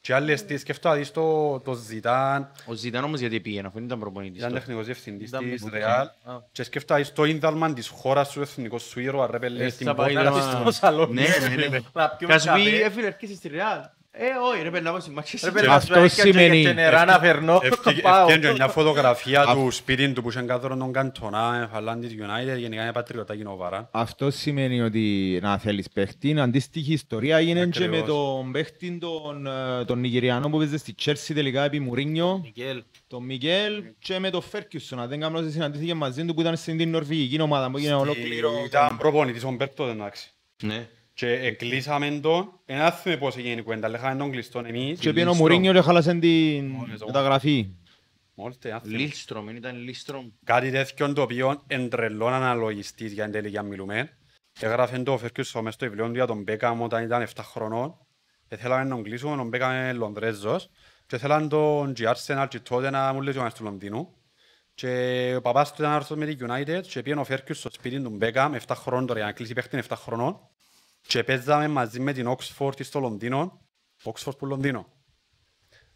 Και άλλες τι σκεφτώ, δεις το, το Ζητάν, Ο Ζητάν όμως γιατί πήγαινε, αφού δεν ήταν προπονητής ήταν τότε. τεχνικός διευθυντής Ήταν της με- Real. Α. Και σκεφτώ, δεις το Ίνδαλμαν της χώρας σου, εθνικός σου ήρωα, ρε πέλε, Ε, στην θα πάει πόρτα. να- Να στο σαλόνι. Ναι, ναι, ναι. Να πιούμε Θα σου πει, καφέ. «Ε, φίλε, έρχεσαι στη Ρεάλ. Ε, όχι, ρε, πρέπει να πάω στη Manchester Ρε City». παιδί, να σου Αυτό έρχεται και σημαίνει- και νερά να φερνώ. Πάω. Ευκαιρία μια φωτογραφία του σπίτι του που είχε κάτω τον Καντονά, φαλάν της United, γενικά είναι πατριωτά κοινοβάρα. Αυτό σημαίνει ότι να θέλεις παίχτη, είναι αντίστοιχη ιστορία έγινε και με Ακριβώς. τον παίχτη τον, ε, τον Νιγηριανό που παίζε στη Chelsea τελικά επί Μουρίνιο, Μικέλ. τον Μικέλ και με τον Φέρκιουσον. Αν δεν κάνω λάθος, συναντήθηκε μαζί του που ήταν στην νορβηγική ομάδα που έγινε ολόκληρο. Ήταν προπονητής ο Μπέρτο, δεν εντάξει. Ναι. Και εκλείσαμε τον, δεν θυμάμαι πώς έγινε η κουβέντα, αλλά είχαμε τον κλειστόν εμείς. Και πήγαινε ο Μουρίνιο και χάλασε την Μόλις, μεταγραφή. Μόλις, δεν θυμάμαι. Λίλστρομ, δεν ήταν Λίλστρομ. Κάτι τέτοιο το οποίο εντρελών αναλογιστής για εν τέλει για μιλούμε. Έγραφε το Φέρκιουσον μες στο βιβλίο του για τον Μπέκαμ όταν ήταν 7 χρονών. Και θέλαμε να τον κλείσουμε, τον Μπέκαμ είναι Λονδρέζος. Και θέλαν τον G Arsenal και τότε να μου λέει και ο του Λονδίνου. Και ο παπάς του ήταν άρρωστος με τη United και πήγαινε ο Φέρκιους στο σπίτι του Μπέκαμ 7 χρονών τώρα, για να κλείσει παίχτη είναι 7 χρονών. Και παίζαμε μαζί με την Oxford στο Λονδίνο. Oxford που Λονδίνο.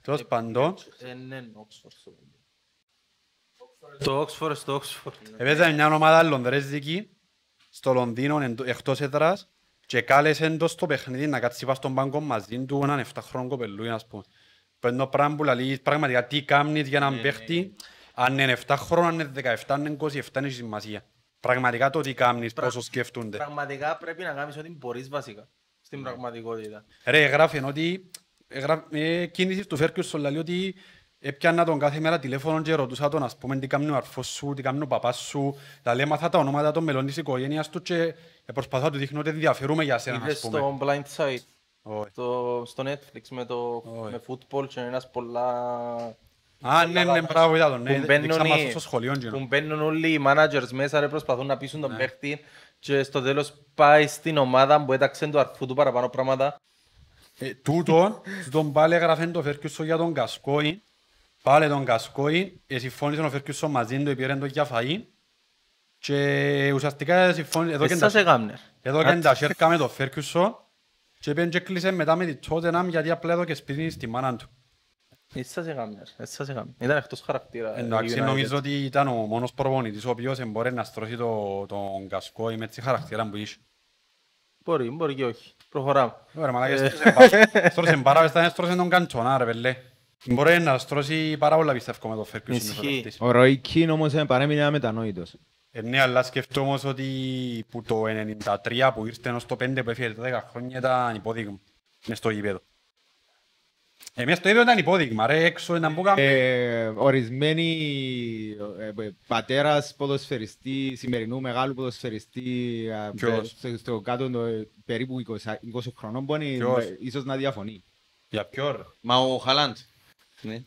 Τέλος πάντων, Ε, ναι, Oxford στο παιδί. Το Oxford στο Oxford. Έπαιζε μια ομάδα λονδρέζικη στο Λονδίνο εν- εκτός έδρας και κάλεσε το στο παιχνίδι να κάτσει πάνω στον πάγκο μαζί του έναν 7χρονο κοπελούι, ας πούμε. Που είναι το πράγμα που λέει πραγματικά τι κάνεις για έναν παίχτη, αν είναι 7 χρόνο, αν είναι 17, αν είναι 27, είναι σημασία. Πραγματικά το τι κάνεις, Πρα- πόσο σκέφτονται. Πραγματικά πρέπει να κάνεις ό,τι μπορείς βασικά. Στην πραγματικότητα. Ρε, γράφει ότι εγγράφει- ε, κίνηση του Φέρκιουσον λέει ότι έπιανα τον κάθε μέρα τηλέφωνο και ρωτούσα τον ας πούμε τι κάνει ο αρφός σου, τι κάνει ο παπάς σου δηλαδή έμαθα τα ονόματα των μελών της οικογένειας του και προσπαθώ να του δείχνω ότι ενδιαφερούμε για σένα ας Είδες πούμε στο Blind Side, Όχι. το- στο Netflix με το Όχι. με football και ένας πολλά... Α, ναι, ναι, μπράβο, είδα τον, ναι, που μπαίνουν δείξα μας οι- στο σχολείο που κοινό. μπαίνουν όλοι οι managers μέσα ρε προσπαθούν να πείσουν Ναι. τον παίχτη και στο τέλος πάει στην ομάδα που έταξε του αρφού του παραπάνω πράγματα. Ε, Τούτον, τούτον πάλι έγραφε το Φέρκιουσον για τον Κασκόη πάλι τον Κασκόη, ε, συμφώνησε ο Φέρκιουσον μαζί του, πήραν το για φαΐ και ουσιαστικά συμφώνησε, εδώ και Εσάς τα- έκαμνε. Εδώ και τα σέρκα με τον Φέρκιουσον και πήγαινε και κλείσε μετά με τη Τότεναμ γιατί απλά εδώ και σπίτι στη μάνα του. Εσάς έκαμνε. Εσάς έκαμνε. Ήταν εκτός χαρακτήρα. Εντάξει, η United. νομίζω ότι ήταν ο μόνος προπονητής ο οποίος μπορεί να στρώσει το, τον Κασκόη με τη χαρακτήρα που είχε. Μπορεί, μπορεί και όχι. Προχωράμε. Ωραία, μαλάκα, στρώσε πάρα- στρώσε πάρα, πες, στρώσε τον Καντσονά ρε πελέ. Μπορεί να στρώσει πάρα πολλά πιστεύω με τον Φέρκιουσον. ο Ισχύει. παίκτης. Ο Ροϊ Κίν όμως ε, παρέμεινε αμετανόητος. Ε, ναι, αλλά σκεφτώ όμως ότι που το 93 που ήρθε ως το 5 που έφυγε τα 10 χρόνια ήταν υπόδειγμα μες στο γήπεδο. Εμείς το ίδιο ήταν υπόδειγμα, ρε, έξω ήταν που κάνουμε. Ε, ορισμένοι ε, ε, πατέρας ποδοσφαιριστή, σημερινού μεγάλου ποδοσφαιριστή, ε, Ποιος; στο, στο κάτω ε, περίπου 20, 20 χρονών μπορεί Ποιος; ε, ίσως να διαφωνεί. Για ποιο ρε; Μα ο Χαλάντ. Ναι.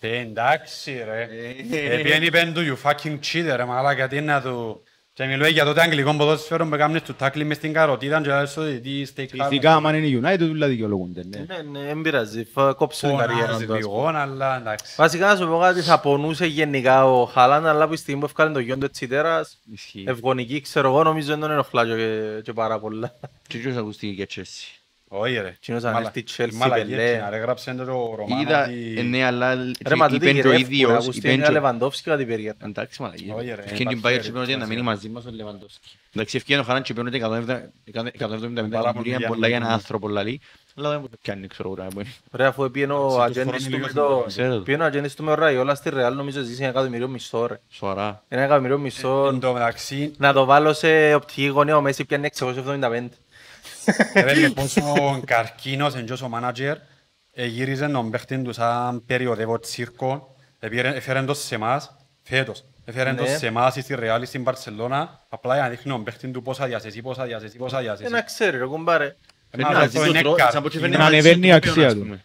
Ε, εντάξει ρε. Ε, Επιένει είπεν του you fucking cheater ρε μαλάκα, τι είναι να του... Και μιλούει για τότε αγγλικό ποδόσφαιρο που έκαμνες τους τάκλι μες στην καροτίδα και λες ότι τι stake Φυσικά, άμα είναι η United, ούλα δικαιολογούνται. ναι. Ναι, ναι, δεν πειράζει. Θα κόψω την καριέρα Φωνάζει του. ας πούμε. λίγο, αλλά εντάξει. Βασικά να σου πω κάτι, θα πονούσε γενικά ο Χαλάν, αλλά από τη στιγμή που έφκανε το γιον του Τσιτέρας, Ισχύει. ευγονική, ξέρω εγώ, νομίζω δεν τον ενοχλά και, και πάρα πολλά. Και ποιος ακούστηκε για Chelsea. Όχι ρε. Κοινός αν Μαλα- έρθει η Chelsea, μαλακή Πελέ. έτσι, να ρε γράψε το Ρωμάνο Είδα, ότι- ε, ναι, αλλά Ρε, μα τότε είπεν και ο γυρεύκουν, ίδιος, ακούστηκε είπεν ένα και ο- Λεβαντόφσκι κατά την περίεργα. Εντάξει μαλακή. Όχι, ρε, Και την υπάρχει Bayern ρε, είπε ότι να μείνει σημασία. μαζί μας ο Λεβαντόφσκι. Εντάξει, ευκαιρία ο Χαράν και είπε ότι 170 Πάρα πολύ εκατομμύρια για πολλά για έναν να- άνθρωπο λαλή. Αλλά δεν μου το πιάνει, ξέρω εγώ. να Ρε, αφού έπιεν ο τους ατζέντης χρόνους του με λίγο το... ξέρω. Πιένει ο ατζέντης του με ο Ραϊόλα στη Ρεάλ, νομίζω ζήσει ένα εκατομμύριο μισό, ρε. Σοβαρά. Ένα εκατομμύριο Εν μισό. τω μεταξύ, Να το βάλω σε οπτική γωνία, ο Μέση πιάνει 675. Ρε πόσο καρκίνος είναι και ως ο μάνατζερ γύριζε τον παίχτη του σαν περιοδεύω τσίρκο επήρε- έφερε το σε εμάς φέτος έφερε το Ναι. σε εμάς στη Ρεάλ στην Μπαρσελώνα απλά για να δείχνει τον παίχτη του πόσα διασεσεί, πόσα διασεσεί, πόσα διασεσεί Ένα ξέρει, ρε, κουμπάρε. Ε, μα, αυτό είναι καρκίνος. Να ανεβαίνει η αξία του.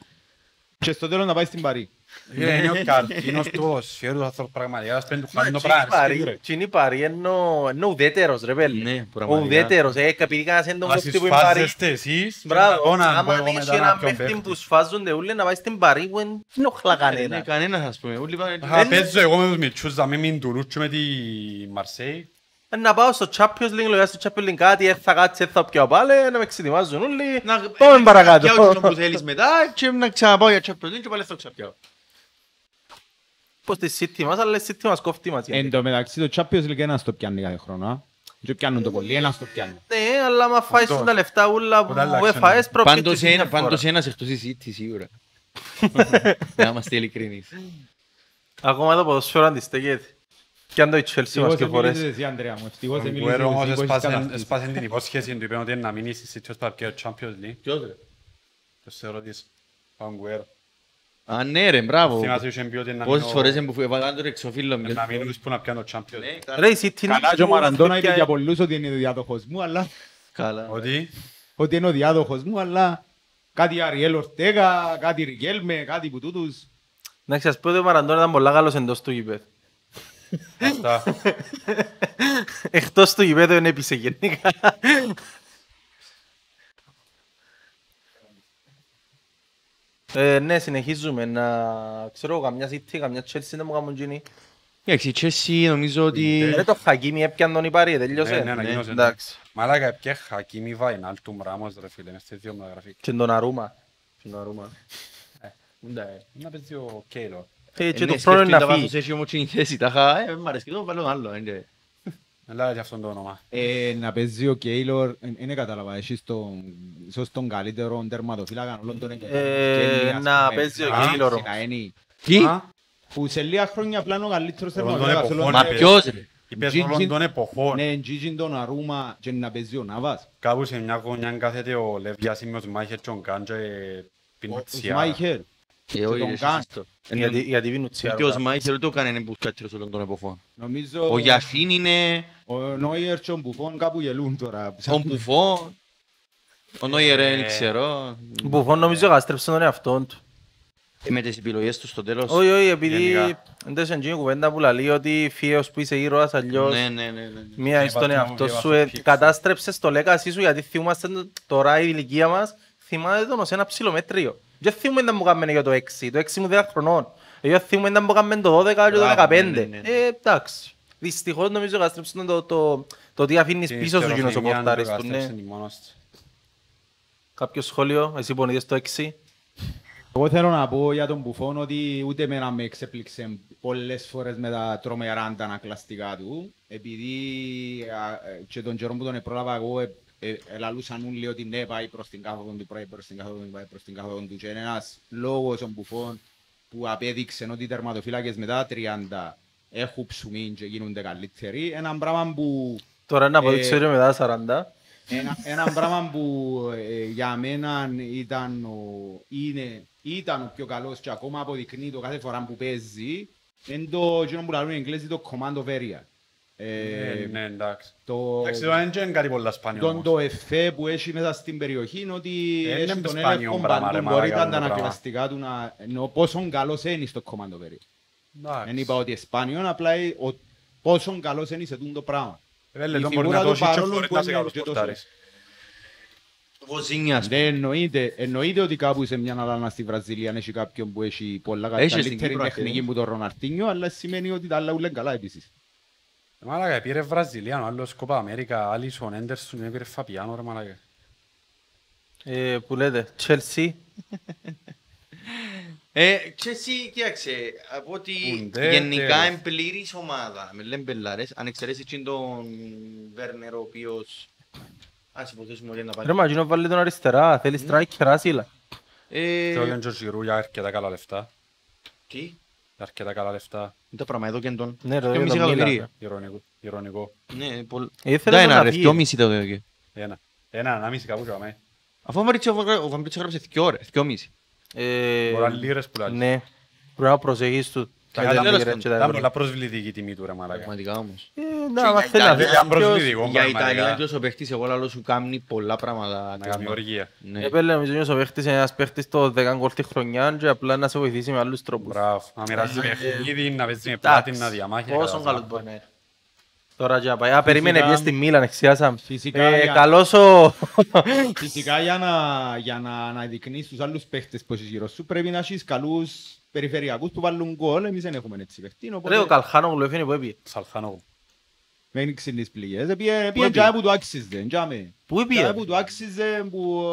Και στο τέλος να πάει στην Παρή. Είναι είναι ο καρκίνος του ποδοσφαίρου του άνθρωπου πραγματικά ας πέντε του χάνει το Τσινή πράγμα πάρει, τσινή πάρει, ενώ ενώ ουδέτερος ρε παιδί. Ναι, Ο πραγματικά. ουδέτερος, ε, επειδή κανένας δεν τον Ας κόφτει που είναι πάρει. σφάζεστε εσείς και Μπράβο, εγώ να πω άμα εγώ έχεις μετά να έναν πιω παίχτη παίχτη. που σφάζονται όλοι να πάει στην Παρή που δεν ενοχλά Ναι, κανένα. κανένας ας πούμε. Όλοι πάνε- Θα παίζω εγώ με τους μητσούς να μην μην τουλούτσου με τη Μαρσέη Ε, Να πάω στο Champions League, λέω στο Champions League κάτι, ε, θα κάτσεις, ε, θα πιω πάλι, να με εξετοιμάζουν όλοι. Να- Πάμε να παρακάτω. πιάω εκείνο που θέλεις μετά και να ξαναπάω για Champions League και πάλι θα το ξαπιάω. Πως τη City μας, αλλά η City μας κόφτει μας. Εν γιατί. τω μεταξύ το Champions League ένας το πιάνει κάθε χρόνο. α. Και πιάνουν το πολύ, ένας το πιάνει. Ναι, αλλά άμα φάεις Αυτό. τα λεφτά ούλα που Που τα αλλάξανε. έφαες, προκύπτεις Πάντως μια ένα, φορά. πάντως ένας εκτός η City σίγουρα. Να είμαστε ειλικρινείς. Ακόμα το ποδοσφαίρο αντιστέκεται. Κι αν το η Chelsea μας Ευτυχώς και δεν φορές. μίλησες εσύ, Ανδρέα μου. Ευτυχώς δεν Ο μίλησες Γκουέρο όμως εσύ, που έχεις έσπασε- κατακτήσει. έσπασε την υπόσχεση του, είπε ότι είναι να μείνει στη City ως παρκέ Champions League. Ποιος ρε; Το σε ρωτήσω. Ο Γκουέρο. Α, ναι ρε, μπράβο. Θυμάσαι είχε πει ότι να Πόσες μείνω- φορές που έβαλαν τον εξωφύλλο μου. να μείνω τους που να πιάνω Champions Ναι, League. καλά. Ρε, η City είναι Καλά και ο που Μαραντώνας είπε πια- για πολλούς ότι είναι διάδοχος μου, αλλά Καλά. Ότι; Ότι είναι ο διάδοχος μου, αλλά κάτι Αριέλ Ορτέγα, κάτι Ρικέλμε, κάτι που τούτους. Να σας πω ότι ο Μαραντώνας ήταν πολλά καλός εντός του γηπέδου. αυτά. Εκτός του γηπέδου δεν έπεισε γενικά. Ε, ναι, συνεχίζουμε να ξέρω καμιά City, καμιά Chelsea δεν μου κάνουν γίνει. Εντάξει, η Chelsea νομίζω ότι... Ρε το Χακίμι έπιαν τον Ιπάρη, τελειώσε. Ναι, ναι, ανακοίνωσε. Εντάξει. Μαλάκα, πια Χακίμι Βαϊνάλτουμ Ράμος ρε φίλε, μες στις δύο μεταγραφή. Και τον Αρούμα. Και τον Αρούμα. Να παίζει ο Κέιλορ. Ε, Και Ναι, το πρώτο είναι σκεφτούν τα να βάθος, φύγει. Έχει όμως την θέση, τα χα, ε, μ' αρέσει, το βάλω άλλο. Είναι. Ελά και αυτόν το όνομα. Ε, να παίζει ο Κέιλορ, δεν κατάλαβα, έχει στον, ίσως τον καλύτερο τερματοφύλακα όλων των Ε, να παίζει ο Κέιλορ όμως. Τι, Α, Που σε λίγα χρόνια απλά είναι ο καλύτερος Όλων των τερματοφύλακας εποχών, όλων μα είπε. ποιος ρε. Είπες Τζι- όλων των εποχών. Ναι, Τζίτζιν τον Αρούμα και να παίζει ο Ναβάς. Κάπου σε μια γωνιά κάθεται ο Λεβιάς με ο Σμάιχερ και ο Γκάν και πίνει Ο τσιά. Σμάιχερ. Ε, όχι, τον ρε, Καν. σωστό. Γιατί- Γιατί πίνουν τσιάρο. Και ο Σμάιχερ το έκανε που καλύτερος όλων των εποχών. Νομίζω Ο Γιασίν είναι, ο Νόιερ και ο Μπουφόν κάπου γελούν τώρα. ο Μπουφόν, ο Νόιερ δεν ξέρω. Μπουφόν νομίζω γάστρεψε τον εαυτόν του. Ε, Με τις επιλογές τους στο τέλος. Όχι, όχι, επειδή Γενικά. εντός είναι η κουβέντα που λέει ότι φύγεως που είσαι ήρωας αλλιώς Ναι, ναι, ναι, ναι. μία Και στον βάζω- εαυτό και σου βάζω ε, πίξ. κατάστρεψες το λέκασί σου γιατί θυμάστε το- τώρα η ηλικία μας θυμάται τον ως ένα ψηλομέτριο. Δεν θυμούμε να μου κάνουμε για το 6, το 6 μου 10 χρονών. Εγώ θυμούμε να μου κάνουμε το 12 και το Μπράβο, 15. ναι, ναι, ναι. Ε, εντάξει. Δυστυχώς νομίζω κατάστρεψε το, το, το τι αφήνεις Την πίσω σου γίνος ο ιστεροφημία πορτάρης του του. Ναι. κατάστρεψε τη μόνος της. Κάποιο σχόλιο, εσύ που είδες το 6. Εγώ θέλω να πω για τον Μπουφόν ότι ούτε εμένα με εξέπληξε πολλές φορές με τα τρομερά αντανακλαστικά του επειδή α, ε, και τον καιρό που τον πρόλαβα εγώ ε, ε, ελαλούσαν όλοι ότι ναι πάει προς την κάθοδο του, πάει προς την κάθοδο του, πάει προς την κάθοδο του και είναι ένας λόγος ο Μπουφόν που απέδειξε ότι οι τερματοφύλακες μετά τα 30 έχουν ψουμί και γίνονται καλύτεροι ένα πράγμα που Τώρα να Ε, αποδείξω ότι μετά 40. ένα, ένα πράγμα που ε, για μένα ήταν ο, είναι ήταν ο πιο καλός και ακόμα αποδεικνύει το κάθε φορά που παίζει είναι το εκείνο που λαλούν οι Εγγλέζοι το command of area. Ε, Ε, Ναι, εντάξει. το, Εντάξει, το δεν είναι κάτι πολλά σπάνιο τον όμως. το εφέ που έχει μέσα στην περιοχή είναι ότι Ε, έχει είναι τον σπάνιο έλεγχο πράγμα, ρε, παντού, μπορεί μαλάκα, τα το πράγμα. αναγκαστικά του να... Ενώ πόσο καλός είναι στο command of area. Εντάξει. Δεν είπα ότι είναι σπάνιο, απλά ε, ο- πόσο καλός είναι σε τούτο πράγμα. Ε, Βέλε, η τον μπορεί φιγούρα να του το έχει και παρόλο χωρίς που να σε είναι καλός και τόσο- πορτάρεις. Βοζίνιας, ας πούμε. Δεν εννοείται, εννοείται ότι κάπου σε μια άλλα στη Βραζιλία έχει κάποιον που έχει πολλά Έχεις στην καλύτερη Κύπρο, τεχνική ε. που τον Ροναρτίνιο, αλλά σημαίνει ότι τα άλλα ούλα είναι καλά επίσης. Ε, Μάλακα, πήρε Βραζιλιάνο, άλλος Κόπα Αμέρικα, Άλισον, Έντερσον, πήρε Φαπιάνο, ρε μάλακα. Ε, Που λέτε, Chelsea; Ε, και εσύ, κοίταξε, από ότι Ουντέ, γενικά τέλος. είναι πλήρης ομάδα, με λέμε μπελάρες, αν εξαιρέσεις εκείνον τον Βέρνερ, ο οποίος... Ας υποθέσουμε ότι είναι να Ρε πάει. μα, εκείνο βάλει τον αριστερά, θέλει striker άσυλα. Ε, Θέλω και τον Τζιρού για αρκετά καλά λεφτά. Τι, Για αρκετά καλά λεφτά. είναι το πράγμα εδώ και τον... Ναι, ρε, Δυο το μισή Μίλαν, εκατομμύρια. Ηρωνικό. Ηρωνικό. Ναι, πολύ... Ήθελες Δεν να είναι ρε, φύγει. δυο μισή το δέο και. Ένα. Ένα, ένα μισή κάπου για Αφού ο Βαμπρίτσιο- ο Βαμπρίτσιο έγραψε δυο ρε, δυο μισή. Ε, Μπορεί να λίρες που λάλλεις. Ναι, πρέπει να προσεχείς του. Καλά, Με τα τέλος λίρες και τα Ήταν ευρώ. πολλά προσβλητική η τιμή του ρε μαλάκα. Πραγματικά όμως. Ε, Να, μα θέλει να δει Ήταν κάποιος... προσβλητικό Για Ιταλία πραγματικά. και όσο παίχτης εγώ λαλό σου κάνει πολλά πράγματα. Να κάνει οργία. Ναι. Επέλε νομίζω ότι ο παίχτης είναι ένας παίχτης το 10 γκολ τη χρονιά και απλά να σε βοηθήσει με άλλους τρόπους. Μπράβο. Να μοιράζεις παιχνίδι, να παίζεις με Εντάξει, πλάτη, να διαμάχει. Πόσο κατά καλός τα- μπορεί να είναι. Τώρα και να πάει. Α, περίμενε Φυσικά- πιες στη Μίλαν, εξιάσαμε. Φυσικά, Ε, για- Καλός ο... Φυσικά για να, για να αναδεικνύεις τους άλλους παίχτες που έχεις γύρω σου πρέπει να έχεις καλούς περιφερειακούς που βάλουν γκολ, εμείς δεν έχουμε έτσι παίχτη, Ρε, ο οπότε Καλχάνογλου έφυγε που έπιε. Σαλχάνογλου. Μην ξύνεις πληγές. Ε, Πήγε πήγε έπιε? τζάμε που του άξιζε, τζάμε. Πού έπιε? Τζάμε που του άξιζε που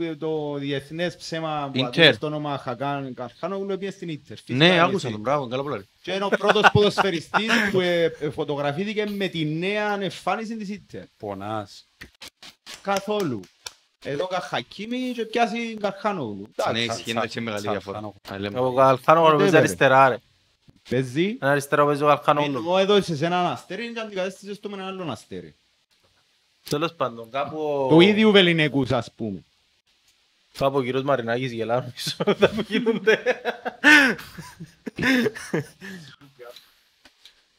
ε, το διεθνές ψέμα που Ίντερ. ατούσε το όνομα Χακάν Καρχάνογλου πήγε στην Ίντερ. Φυσικά Ναι, είναι άκουσα εσύ. τον, μπράβο, καλά πολλά. ρε. Και είναι ο πρώτος ποδοσφαιριστής που ε, ε, φωτογραφήθηκε με τη νέα εμφάνιση της Ίντερ. Πονάς. Καθόλου. Εδώ Χακίμι και πιάσει Καρχάνογλου. Ναι, ισχύει, είναι έτσι μεγάλη διαφορά. Σαλχάνογλου. Α, λέμε. Ο Καλχάνογλου παίζει βέβαια. αριστερά ρε. Παίζει. Ένα αριστερό παίζει ο Καλχάνογλου. Ενώ έδωσες σε έναν αστέρι και αντικατέστησες το με έναν άλλον αστέρι. Τέλος πάντων, κάπου... Του ίδιου βεληνικούς ας πούμε. Κάπου ο κύριος Μαρινάκης γελά νομίζω τα που γίνονται.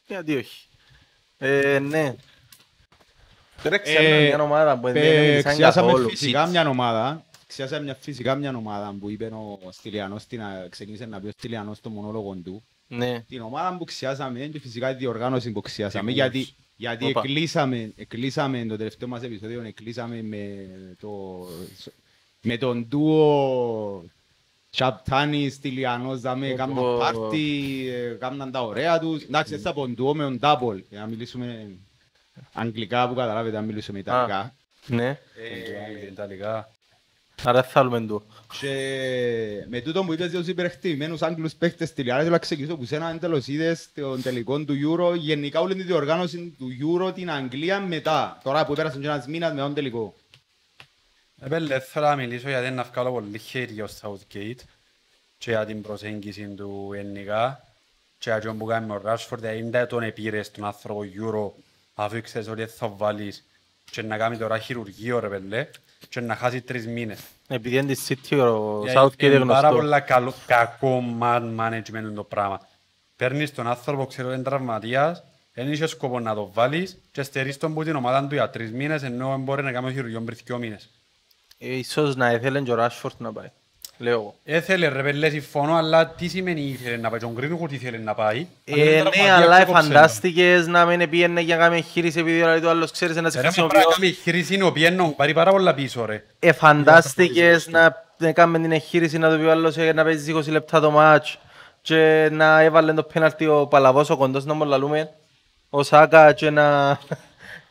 Γιατί όχι. Ε, ναι. Τώρα ξέρω Ε, μια ομάδα που δεν Ε, μίλησαν Ξιάσαμε καθόλου. φυσικά μια ομάδα. Ξιάσαμε μια φυσικά μια ομάδα που είπε ο Στυλιανός, την, α, ξεκίνησε να πει ο Στυλιανός στο μονόλογο του. Ναι. Την ομάδα που ξιάσαμε και φυσικά η διοργάνωση που ξιάσαμε. Την Γιατί, Wolves. γιατί Όπα. εκλείσαμε, εκλείσαμε το τελευταίο μας επεισόδιο, εκλείσαμε με, το, με τον ντουο Τσαπτάνη, Στυλιανός, δάμε, Ω, κάμναν ω. πάρτι, ε, κάμναν τα ωραία τους. Εντάξει, έτσι θα πω ντουο με τον Ντάπολ, για να μιλήσουμε αγγλικά που καταλάβετε, να μιλήσουμε ιταλικά. Ναι. Ιταλικά. Άρα θέλουμε του. Και με τούτο που είπες για τους υπερχτημένους Άγγλους παίχτες στη Λιάρα, θέλω να ξεκινήσω που σένα αν τέλος είδες τον τελικό του Euro, γενικά όλη τη διοργάνωση του Euro την Αγγλία μετά. Τώρα που πέρασαν και ένας μήνας με τον τελικό. Επέλε, θέλω να μιλήσω γιατί είναι να βγάλω πολύ hate για το Southgate και για την προσέγγιση του γενικά και για τον που κάνει ο Rashford, δηλαδή δεν τον επήρες τον άνθρωπο Euro αφού ξέρεις ότι θα βάλεις και να κάνει τώρα χειρουργείο ρε πέλε και να χάσει τρεις μήνες. Επειδή είναι τη City ο Γιατί Southgate είναι Είναι πάρα γνωστό. πολλά καλό- κακό man management το πράγμα. Παίρνεις τον άνθρωπο, ξέρω ότι είναι τραυματίας, δεν είχε σκοπό να το βάλεις και στερείς τον που την ομάδα του για τρεις μήνες ενώ μπορεί να κάνει χειρουργείο πριν δυο μήνες. Ε, Ίσως να ήθελε και ο Rashford να πάει. Λέω εγώ. Έθελε ρε πέλε, συμφωνώ, αλλά τι σημαίνει ήθελε να πάει, τον Greenwood ήθελε να πάει; Ε, ναι, αλλά φαντάστηκες να μην πήγαινε για να κάνει εγχείρηση επειδή δηλαδή το άλλος ξέρεις να σε Ρε, μα χρησιμοποιώ. πρέπει να κάνει χείριση είναι ο πιένον, πάρει πάρα πολλά πίσω ρε. Ε, φαντάστηκες να να κάνουμε την εγχείρηση να το πει ο άλλος ε, να παίζεις 20 λεπτά το μάτς και να έβαλε το πέναλτι ο Παλαβός ο κοντός να μου λαλούμε ο Σάκα και να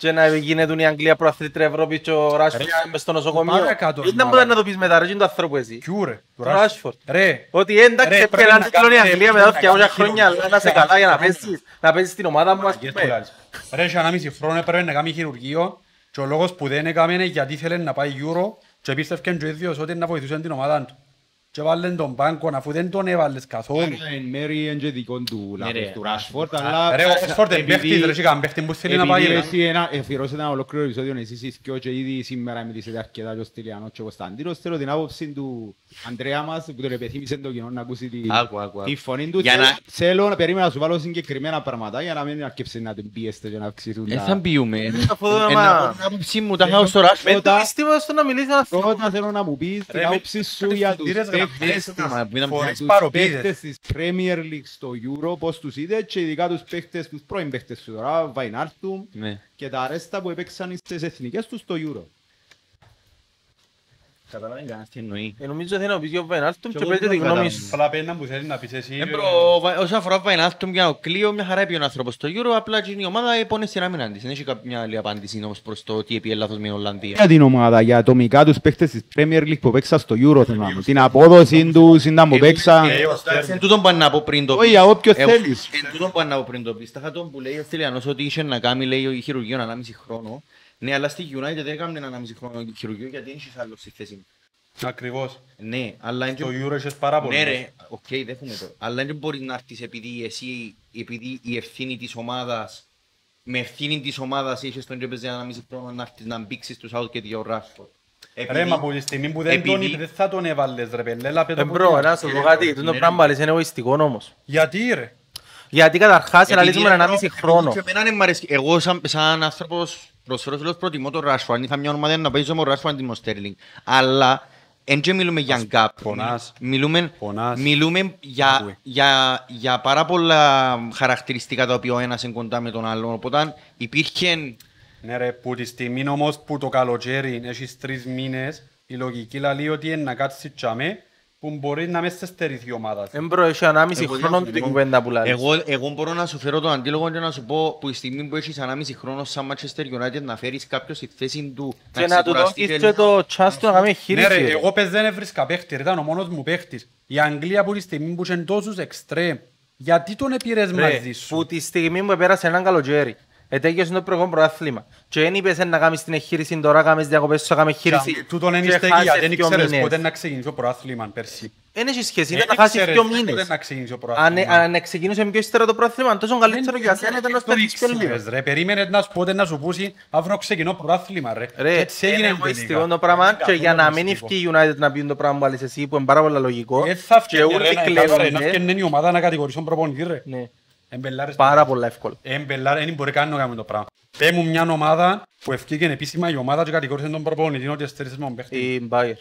και να γίνεται η Αγγλία προαθλήτρια Ευρώπης και ο Ράσφορντ μες στο νοσοκομείο. παρακάτω, Ήταν που μάνα. να το πεις μετά ρε και είναι το άνθρωπο εσύ. Ποιου ρε, του Το Rashford. Rashford. Ρε, Ότι εντάξει Ρε, πρέπει έπαιρνε να τίτλο η κάνει- Αγγλία μετά πρέπει να 200 κάνει χρόνια αλλά να σε καλά για να παίζεις να παίζεις στην ομάδα μου ας Αγγές πούμε. πουλάρεις. Ρε, σε ένα μισή χρόνο έπρεπε να κάνει χειρουργείο και ο λόγος που δεν έκαμε είναι γιατί ήθελε να πάει Euro και πίστευκε και ο ίδιος ότι να βοηθούσε την ομάδα του. Και βάλεν τον πάγκο αφού δεν τον έβαλες καθόλου. Άρα εν μέρει είναι και δικό του Ναι, λάθος ρε. του Ράσφορτ, αλλά... Ρε, ο Ράσφορντ είναι επειδή- παίχτης, ρε, και κάνει παίχτη που θέλει να πάει. Επειδή ρε. εσύ ένα- αφιερώσετε ένα ολόκληρο επεισόδιο εσείς οι δυο και ήδη σήμερα μιλήσετε αρκετά και ο Στυλιανός και ο Κωνσταντίνος, θέλω την άποψη του Ανδρέα μας που τον επεθύμησε το κοινό να ακούσει τη, Άκου, άκου, τη άκου. φωνή του. Για Θέλω- να- Θέλω να περίμενα να σου βάλω συγκεκριμένα πράγματα για να μην αρκεψε να την πιέσετε και να αυξηθούν Δεν τα- θα μπιούμε. αφού δεν Ε, μα- να πω την άποψή μου, τα χάω στο Rashford. Με το Πρώτα- πίστευα στο να μιλήσει ένας Πρώτα θέλω να μου πεις την Ρε, άποψη σου για τους διευθυντήρες παίχτες γραμμές, Μα, μην τα φορές για τους παροπίδες. παίχτες της Premier League στο Euro, πώς τους είδε και ειδικά τους παίχτες, τους πρώην παίχτες σου τώρα, Βαϊνάρτουμ Ναι. και τα αρέστα που έπαιξαν στις εθνικές τους στο Euro. Καταλαβαίνεις κανένας τι εννοεί. Ε, Νομίζω θέλει να πεις για ο Βαϊνάλτουμ Και και εγώ πείτε δεν τη γνώμη καταλαβαίνω. σου. Απλά πένα που θέλει να πεις εσύ. Ε, ρε. μπρο, βα- Όσον αφορά Βαϊνάλτουμ για ο Κλείο, μια χαρά έπιε ο άνθρωπος στο Euro, απλά εκείνη η ομάδα επώνε στην άμυνα της. Δεν έχει κάποια άλλη απάντηση όμως προς το τι έπιε λάθος με την Ολλανδία. Για την ομάδα, για ατομικά τους παίχτες της Premier League που παίξαν στο Euro, θέλω να πω. την απόδοση τους, ήταν που παίξαν. Ε, ο Εντάξει, Στέρλινγκ. Εν τούτον που να πω πριν το Όχι, για όποιο Εγώ- θέλεις. Εν τούτον που να πω πριν το πεις. Τάχα τον που λέει ο Στυλιανός ότι είχε να κάνει λέει η χειρουργείο 1,5 χρόνο. Ναι, αλλά στη United δεν έκαμε 1,5 χρόνο χειρουργείο γιατί δεν είχες άλλο στη θέση. Ακριβώς. Ναι, αλλά είναι Στο Euro είχες πάρα πολύ. Ναι ρε, οκ, δέχομαι το. Αλλά δεν μπορείς να έρθεις επειδή εσύ, επειδή η ευθύνη της ομάδας, με ευθύνη της ομάδας είχες τον έπαιζε ένα μισή χρόνο να έρθεις να μπήξεις τους Southgate για ο Rashford. Ρε, μα από τη στιγμή που δεν επειδή- τον είπες, δεν θα τον έβαλες ρε πελέλα. πέτω Ε, από μπρο, την να σου αρχή, πω ρε. κάτι, το πράγμα είναι εγωιστικό όμως. Γιατί ρε; Γιατί καταρχάς Επειδή αναλύσουμε εγώ- 1,5 χρόνο. Και εμένα δεν μ' αρέσει. Εγώ σαν, σαν άνθρωπος προσφέρω φίλος προτιμώ τον Rashford. Αν είχα μια ομάδα να παίζω με τον Rashford αντί με τον Sterling. Αλλά εν και μιλούμε για gap. πονάς. Μιλούμε, Πονάς. μιλούμε για, Ακούει. για, για πάρα πολλά χαρακτηριστικά τα οποία ο ένας είναι κοντά με τον άλλον. Οπότε υπήρχε... Ναι ρε, που τη στιγμή όμως που το καλοκαίρι έχεις τρεις μήνες, η λογική λέει ότι είναι να κάτσεις τσάμε, που μπορεί να μην σε στερηθεί η ομάδα. σου. Ε, bro, έχει 1,5 Εγώ χρόνο διαφωνώ. την κουβέντα που λάλλεις. Εγώ, εγώ μπορώ να σου φέρω τον αντίλογο και να σου πω που η στιγμή που έχεις 1,5 χρόνο σαν Manchester United να φέρεις κάποιος στη θέση του Και να του ξεκουραστεί δώσεις και και το chance του να κάνει Ναι χείριση. ρε, ρε. εγώ πες δεν έβρισκα παίχτη, ρε, ήταν ο μόνος μου παίχτης. Η Αγγλία που τη στιγμή που είχε τόσους εξτρέμ, γιατί τον επήρες Ρε, μαζί σου; που τη στιγμή που πέρασε έναν καλοκαίρι, ετέγιωσε το προηγούμενο πρωτάθλημα και δεν είπες να κάνεις την εγχείρηση τώρα, κάνεις διακοπές, θα κάνεις εγχείρηση Τούτον είναι και στέγη, χάσε γιατί δεν δυο ήξερες μήνες. πότε να ξεκινήσει ο προάθλημα πέρσι. Δεν έχει σχέση, Δεν ήταν να χάσει ήξερες δύο πότε μήνες. να ξεκινήσει ο Αν, προάθλημα. αν ξεκινούσε πιο ύστερα το πρόθυμα, τόσο καλύτερο για σένα ήταν να το στέλνεις πιο λίγο. ήξερες, ρε. Περίμενε να σου πότε να σου πούσει αύριο ξεκινώ πρωτάθλημα ρε. Ρε, Έτσι έγινε είναι τελικά. εγωιστικό το πράγμα και για να μην εγωιστικό. ευκεί η United να πει το πράγμα που βάλεις εσύ που είναι πάρα πολύ λογικό Ε, θα και φτιάξει, όλοι ρε, να- κάτω, ρε, να κλαίουνε. φτιάξει η ομάδα να κατηγορήσει τον προπονητή ρε. Ναι, Εμπελάρες πάρα πολύ εύκολο. Εμπελάρες, δεν μπορεί καν να κάνει το πράγμα. Πέ μου μια ομάδα που ευκήκε επίσημα η ομάδα και κατηγορήσε τον προπονητή ότι στέρισες με τον παίχτη Η Bayer.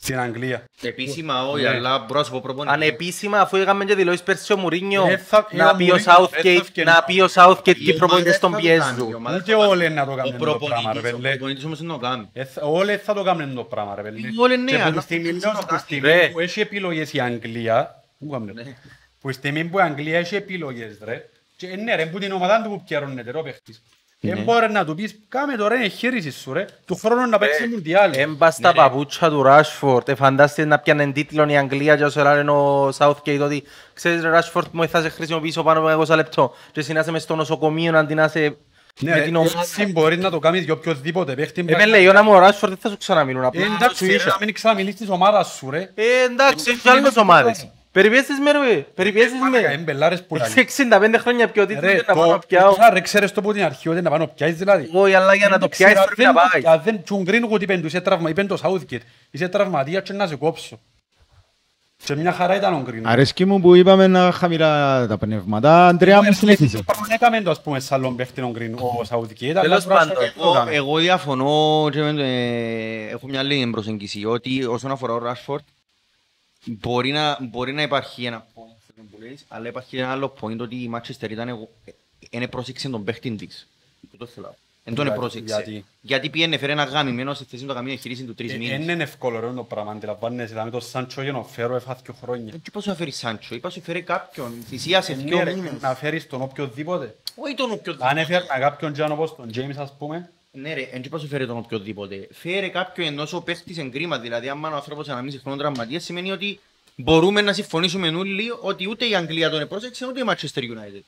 στην Αγγλία. Επίσημα όχι, Ναι. αλλά μπορώ να σου πω προπονητή. Ανεπίσημα αφού είχαμε και δηλώσεις πέρσι ο Μουρίνιο Ε, θα- να ε, πει ο Μουρίνιο, ε, Southgate, θα φτιάξει. να πει ο Southgate Η και οι προπονητές τον ομάδα δεν θα το κάνει, η πιέζουν. ομάδα Ούτε δεν θα το όλοι να το κάνει. κάνουν Ο το πράγμα ρε προπονητής, ο πέλε. προπονητής όμως δεν το κάνει. Ε, θα- Όλοι θα το κάνουν το πράγμα ρε πέλε. Όλοι ναι, Και που αλλά τη στιγμή δεν λέω, το που τη κάνει. στιγμή Ρε. που έχει επιλογές η Αγγλία, πού κάνουν, ρε. Που τη στιγμή που η Αγγλία έχει επιλογές ρε, και ναι ρε, που την ομάδα του που πιέρωνεται ρε ο παίχτης. Δεν μπορεί να του πεις, κάμε τώρα εγχείρησης σου ρε, του χρόνου να παίξει μουντιάλ. Έμπα στα παπούτσια του Rashford, εφαντάστε να πιάνε τίτλο η Αγγλία και όσο λένε ο Southgate ότι ξέρεις ρε Rashford μου θα σε χρησιμοποιήσω πάνω από 20 λεπτό και εσύ να είσαι μες στο νοσοκομείο αντί να είσαι Ναι, με ρε, την ομάδα. έτσι μπορείς να το κάνεις για οποιοδήποτε παίχτη. Ε, με λέει, ο να μου ο Rashford δεν θα σου ξαναμείνουν Ε, απλά. Εντάξει, σου ρε, ίσια. να μην ξαναμιλείς της ομάδας σου ρε. Ε, εντάξει, έχει άλλες ομάδες. Περιπέσεις με ρε, περιπέσεις Μαλάκα, με. εμπελάρες που Έχει λαλείς. 65 χρόνια πιο τίτλο Ρε, και να πάω να το- πιάω. τώρα, ρε, ξέρεις το που την αρχή ότι να πάω να πιάσεις δηλαδή. Όχι, αλλά για να το πιάσεις πρέπει να πάεις. Αν δεν τσουν κρίνω ότι είπεν του, είσαι τραυμα, είπεν το Southgate, είσαι τραυματίας και να σε κόψω. Και μια χαρά ήταν ο κρίνος. Αρέσκει μου που είπαμε να χαμηλά τα πνεύματα. Αντρέα μου συνέχισε. Έκαμε το ας πούμε σαν άλλον παίχτη ο Green, ο Southgate, αλλά Τέλος τώρα πάντων, στο- το Εγώ, έκαμε. εγώ διαφωνώ και με, ε, έχω μια άλλη προσέγγιση ότι όσον αφορά ο Rashford μπορεί να, μπορεί να υπάρχει ένα point που λες, αλλά υπάρχει ένα άλλο point ότι η Manchester ήταν εγώ, ε, είναι πρόσεξε τον παίχτη της. Που το θέλω. Εν τον Γιατί- πρόσεξε. γιατί; Γιατί πήγαινε φέρε ένα γάμι σε θέση του να κάνει εγχειρήση του τρεις Ε, μήνες. Είναι εύκολο ρε, το πράγμα, αντιλαμβάνεσαι, δηλαδή το Σάντσο για να φέρω έφαθ και χρόνια. Ε, Τι πώς να φέρεις Σάντσο, είπα σου φέρε κάποιον, θυσίασε Ε, δυο ναι, ρε, μήνες. Να φέρεις τον οποιοδήποτε. Όχι τον οποιοδήποτε. Αν έφερνα κάποιον Τζάν όπως τον James ας πούμε, Ναι ρε, εν πώς σου φέρε τον οποιοδήποτε. Φέρε κάποιον ενός ο παίχτης εν κρίμα, δηλαδή άμα ο άνθρωπος ένα μισή χρόνο τραυματίας σημαίνει ότι μπορούμε να συμφωνήσουμε όλοι ότι ούτε η Αγγλία τον επρόσεξε ούτε η Manchester United.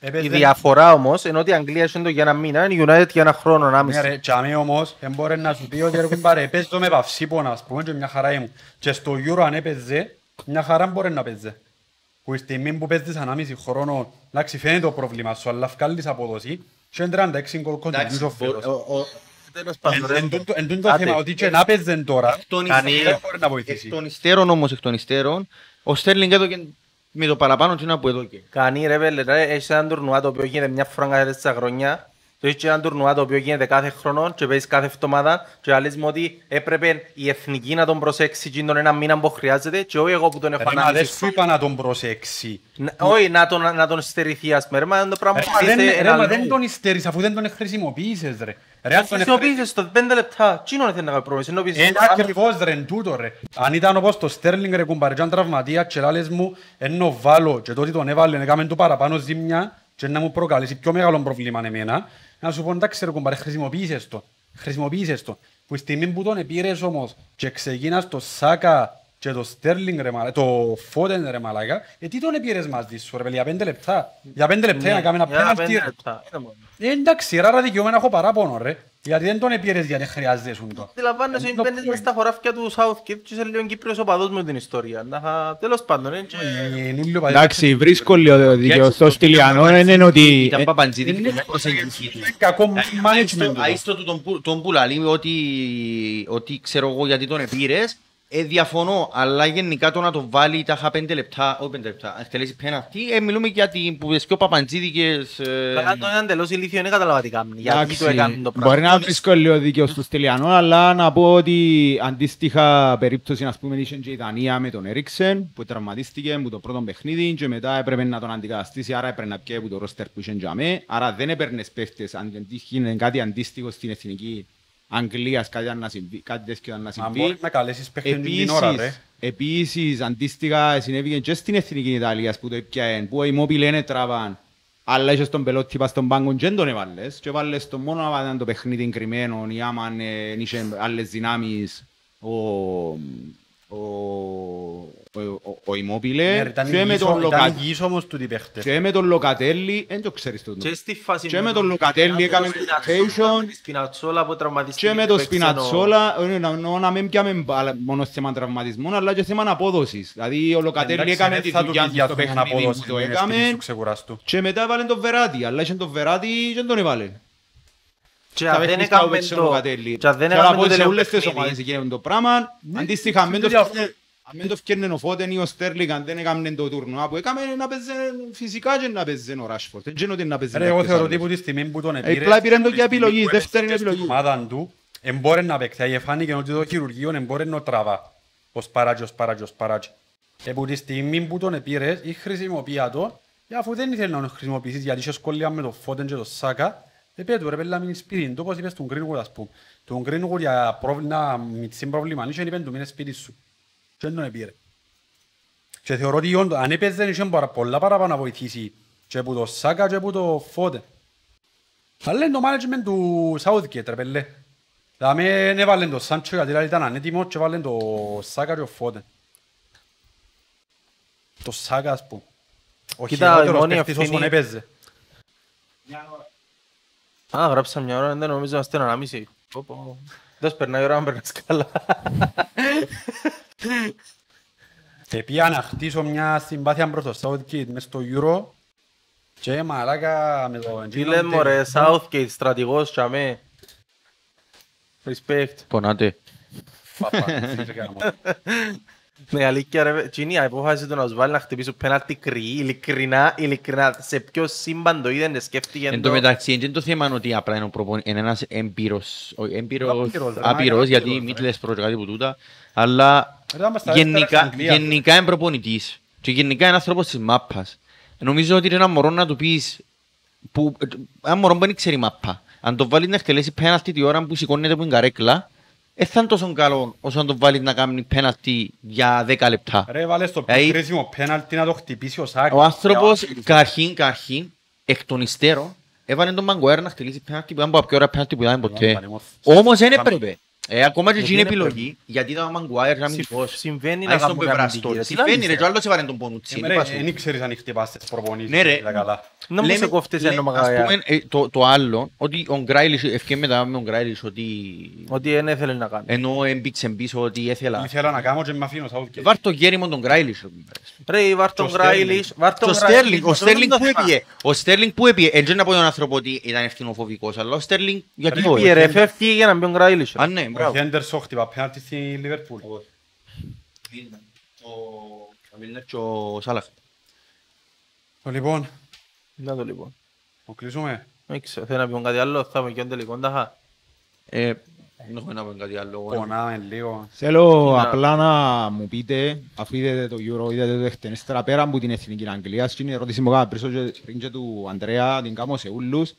Η έπαιζε- διαφορά όμως είναι ότι η Αγγλία έχει το για ένα μήνα, η United για ένα χρόνο, Ναι ανάμιση. ρε, τσάμε όμως, δεν μπορεί να σου πει ότι ρε κουμπάρε, παίζω με παυσίπονα, ας πούμε, και μια χαρά ήμουν. Και στο Euro αν έπαιζε, μια χαρά μπορεί να παίζει. Που η στιγμή που παίζεις ανάμιση χρόνο, εντάξει φαίνεται το πρόβλημα σου, αλλά βγάλεις απόδοση και είναι 36 γκολ Εντάξει, contribution ο- φέτος. ο- ο- Τέλος πάντων, ρε. Εν- εν τούτο- Εν τούτο Άντε. θέμα, ότι και να παίζεν τώρα, εκ των Κάνει- δεν υστέρων- μπορεί να εκ βοηθήσει. των υστέρων όμως, εκ των υστέρων, ο Στέρλινγκ έδωκε με το παραπάνω τι να που έδωκε. Κάνει ρε πέλε, ρε, έχεις έναν τουρνουά το οποίο γίνεται μια φορά κάθε τέσσερα χρόνια και έχεις και έναν τουρνουά το οποίο γίνεται κάθε χρόνο και παίζεις κάθε εβδομάδα και λες μου ότι έπρεπε η εθνική να τον προσέξει και τον ένα μήνα που χρειάζεται και όχι εγώ που τον έχω Ρε, μα δεν ανάμιση σου είπα να τον προσέξει. Να- Όχι, να τον, να τον στερηθεί ας πούμε, ρε, μα είναι το πράγμα Ρε, που μα δεν- είστε ρε, μα ένα δεν λόγο. τον υστερείς αφού δεν τον χρησιμοποίησες ρε. Ρε, αν τον Χρησιμοποίησες το 5 λεπτά, τι είναι να κάνει πρόβλημα, ενώ πεις- Είναι ακριβώς ρε, εν τούτο ρε. Αν ήταν όπως το Στέρλινγκ ρε κουμπάρε και αν τραυματία και λάλες μου ενώ βάλω και τότε τον έβαλε έκαμε του παραπάνω ζήμια και να μου προκαλέσει πιο μεγάλο πρόβλημα εμένα να σου πω εντάξει ρε κουμπάρε χρησιμοποίησες το. Χρησιμοποίησες το. Που η στιγμή που τον επήρες όμως και ξεκίνας το Σάκα και το Στέρλινγκ ρε μαλάκα, το Φώτεν ρε μαλάκα, ε τι τον επήρες μαζί σου ρε παιδί, για πέντε λεπτά. Για πέντε λεπτά για να κάνει ένα Για πέναλτι πέντε ρε. Λεπτά. Είναι μόνο. Ε, εντάξει, ρε, άρα δικαιούμενα έχω παράπονο ρε. Γιατί δεν τον επήρες γιατί χρειάζεσαι σου το. Αντιλαμβάνεσαι, το μπαίνεις μες στα χωράφια του Southgate και είσαι λίγο Κύπριος οπαδός με την ιστορία. Να θα- Τέλος πάντων, είναι και- Ε, Νίλιο, πα- Εντάξει, βρίσκω λίγο δικαιό στο Στυλιανό, είναι ότι... Ήταν ε, Παπαντζίδη και μια προσέγγιση του. Κακό management. του. Αίστο του τον που- τον πουλαλή ότι, ότι ξέρω εγώ γιατί τον επήρες. Ε, διαφωνώ, αλλά γενικά το να το βάλει τα είχα πέντε λεπτά, όχι πέντε λεπτά, να εκτελέσει πέναλτι, ε, μιλούμε για την που και ο Παπαντζίδικες... Ε, Καλά, το είναι εντελώς ηλίθιο, δεν κατάλαβα τι κάνει. Γιατί Εντάξει, το έκανε το πράγμα. Μπορεί να βρίσκω λίγο δίκαιο στο Στυλιανό, αλλά να πω ότι αντίστοιχα περίπτωση ας πούμε είχε και η Δανία με τον Έριξεν που τραυματίστηκε που το πρώτο παιχνίδι και μετά έπρεπε να τον αντικαταστήσει, άρα έπρεπε να πιέει από το ρόστερ που είχε για μέ. Άρα δεν έπαιρνες παίχτες, αν δεν τύχει κάτι αντίστοιχο στην εθνική Αγγλίας, κάτι, ήταν να συμβεί, κάτι τέτοιο ήταν να Μα συμβεί. μπορείς να καλέσεις παίχτες την ώρα, ρε. Επίσης, επίσης, αντίστοιχα συνέβηκε και στην Εθνική Ιταλίας που το έπιαεν, που οι μόποι λένε τραβάν. Αλλά είχες τον πελότη πας στον πάγκο και δεν τον έβαλες. Και έβαλες τον μόνο να ήταν το παιχνίδι κρυμμένο ή άμα ε, είχε άλλες δυνάμεις ο, ο, ο, ο, ο Ναι, Immobile ρε, ήταν και με υγιείς τον ο- ήταν Λοκα- υγιείς όμως τούτοι οι παίχτες. και με τον Λοκατέλη, δεν το ξέρεις το. Και στη φάση Και με τον Λοκατέλη έκαμε rotation. Τη Σπινατσόλα που τραυματίστηκε. Και με το παίξε ο- Σπινατσόλα, ε, να- να να μην πιάμε μπάλα μόνο θέμα τραυματισμών, αλλά και θέμα απόδοσης. Δηλαδή ο Λοκατέλη Εντάξει, έκαμε δεν τη θα του δουλειά πει του για στο τον παιχνίδι απόδοση που το που είναι σπίτι έκαμε σου ξεκουράστου. και μετά έβαλε τον Βεράτη, αλλά είχε τον Βεράτη και δεν τον έβαλε. Και Τα αν δεν παιχνίδια που έκαμε παίξε ο το... Λοκατέλη. Και αν δεν Και έκαμε από το σε τελευταίο όλες τις παιχνίδι, ομάδες γίνεται το πράγμα. Αντίστοιχα, αν δεν το τούτοι φτιάχνε- αν δεν το φτιάχνε ο Φώτεν ή ο Στέρλινγκ, αν δεν έκαμε το τουρνουά που έκαμε, να παίζε φυσικά και να παίζε ο Ράσφορτ. Δεν ξέρω ότι να παίζε Ρε, εγώ κάποιος θεωρώ άλλος. ότι που τη στιγμή που τον Ε, επήρες, απλά πήρε το για που επιλογή, έπαιζε δεύτερη στην επιλογή. ομάδα του, εμπόρε να παίξει. Δηλαδή, φάνηκε ότι το χειρουργείο εμπόρε να τραβά. Ως παράτζι, ως παράτζι, ως παράτζι. Και που τη στιγμή που τον επήρες, ή χρησιμοποίησα το, και αφού δεν ήθελε να τον χρησιμοποιήσεις γιατί είχε σχόλια με το Φώτεν και το Σάκα, επέ του ρε πέλα μείνει σπίτι του, όπως είπες τον Greenwood ας πούμε. Τον Greenwood για πρόβλημα, μητσί πρόβλημα, είχε είπε του μείνε σπίτι σου. Και δεν τον επήρε. Και θεωρώ ότι όντως, αν έπαιζε είχε παρα- πολλά παραπάνω να βοηθήσει και από το Σάκα και από το Φώτεν. Αλλά είναι το management του Southgate ρε πέλε. Δηλαδή έβαλε το Σάντσο γιατί δηλαδή ήταν ανέτοιμο και έβαλε το Σάκα και ο Φώτεν. Το Σάκα ας πούμε. Ο Κοίτα, η χειρότερος μόνη παίχτης όσον ευθύνη- έπαιζε. Α, γράψα μια ώρα, δεν νομίζω να είστε ανάμιση. Πω, πω. Δες περνάει η ώρα να περνάς καλά. Και πήγα να χτίσω μια συμπάθεια προς το Southgate μες στο Euro και μαλάκα με το... Τι λένε μωρέ, Southgate, στρατηγός, τσαμέ. Respect. Πονάτε. Παπα, φυσικά, μόνο. Ναι, αλήθεια ρε, εκείνη η απόφαση του να τους βάλει να χτυπήσουν πέναλτι κρυή, ειλικρινά, ειλικρινά, σε ποιο σύμπαν το είδες, σκέφτηκε Εν τω μεταξύ, είναι το θέμα ότι απλά είναι, ο προπον... είναι ένας έμπειρος, όχι, έμπειρος, Άπειρος, ρε, άπειρος, μα, γιατί άπειρος, μην ρε. λες πρώτα κάτι που τούτα, αλλά Ρε, ήταν στα δεύτερα γενικά, στην Αγγλία. γενικά είναι προπονητής και γενικά είναι άνθρωπος της μάπας. Νομίζω ότι είναι ένα μωρό να του πεις, που, ένα μωρό που δεν ξέρει μάπα, αν το βάλεις να εκτελέσει πέναλτι τη ώρα που σηκώνεται από την καρέκλα, δεν θα είναι τόσο καλό όσο να το βάλεις να κάνει πέναλτι για 10 λεπτά. Ρε, βάλε στο πιο Δηλαδή- κρίσιμο πέναλτι να το χτυπήσει ο Σάκα. Ο άνθρωπος καρχήν, καρχήν, εκ των υστέρων, έβαλε τον Μαγκουέρ να χτυλίσει πέναλτι που ήταν από τα πιο ωραία πέναλτι που ήταν ποτέ. Έβαλε, μορφ. Όμως δεν έπρεπε. Ε, ακόμα και Γιατί εκείνη είναι επιλογή, γιατί ήταν ο Μαγκουάιρ να μην Συμ- δώσει. Συμβαίνει να Άι στον κάνουν πεπραστό. αμυντική, ρε. Τι Συμβαίνει λαλείς, ρε, ρε. και ο άλλος έβαλε τον πονουτσί. Ε, ρε, Δεν ξέρεις αν χτυπάς τις προπονήσεις. Ναι, ρε. είδα καλά. Να μου σε κόφτεις Λέ- ένα ας μαγαζιά. πούμε, ε, το- Το άλλο, ότι ο Γκράιλις, ευκαιρία μετά με τον Γκράιλις ότι Ότι δεν ήθελε να κάνει. ενώ έμπηξε πίσω ότι ήθελα. Ήθελα να κάνω και με αφήνω Southgate. Βάρ' το γέρι μου τον Γκράιλις. Ρε, βάρ' τον Και ο Γκράιλις, βάρ' τον Το Γκράιλις. Στέρλινγκ, ο Αυτό Στέρλινγκ είναι που το θέμα. έπιε. Ο Στέρλινγκ που έπιε. Έτσι να πω τον άνθρωπο ότι ήταν ευθυνοφοβικός, αλλά ο Στέρλινγκ γιατί Ρε, όχι. Πήγε ρε, φεύγει για να μπει ο Γκράιλις. ρε. Α, ναι, Ο μπράβο. Χέντερσον χτυπά πέναλτι στη Λίβερπουλ. Ο Μιλνέρ και ο Σάλαχ. Λοιπόν, Να το λοιπόν. το κλείσουμε. Δεν ξέρω, θέλει να πεις κάτι άλλο, θα με και τελικό. τάχα. Ε, Δεν έχω να πω κάτι άλλο. Πονάμε λίγο. Θέλω Να- απλά να μου πείτε, αφού είδατε το Euro, είδατε το εκτενέστερα, πέρα από την Εθνική Αγγλίας, στην ερώτηση μου έκανα πριν και- πριν και του Ανδρέα, την κάνω σε όλους,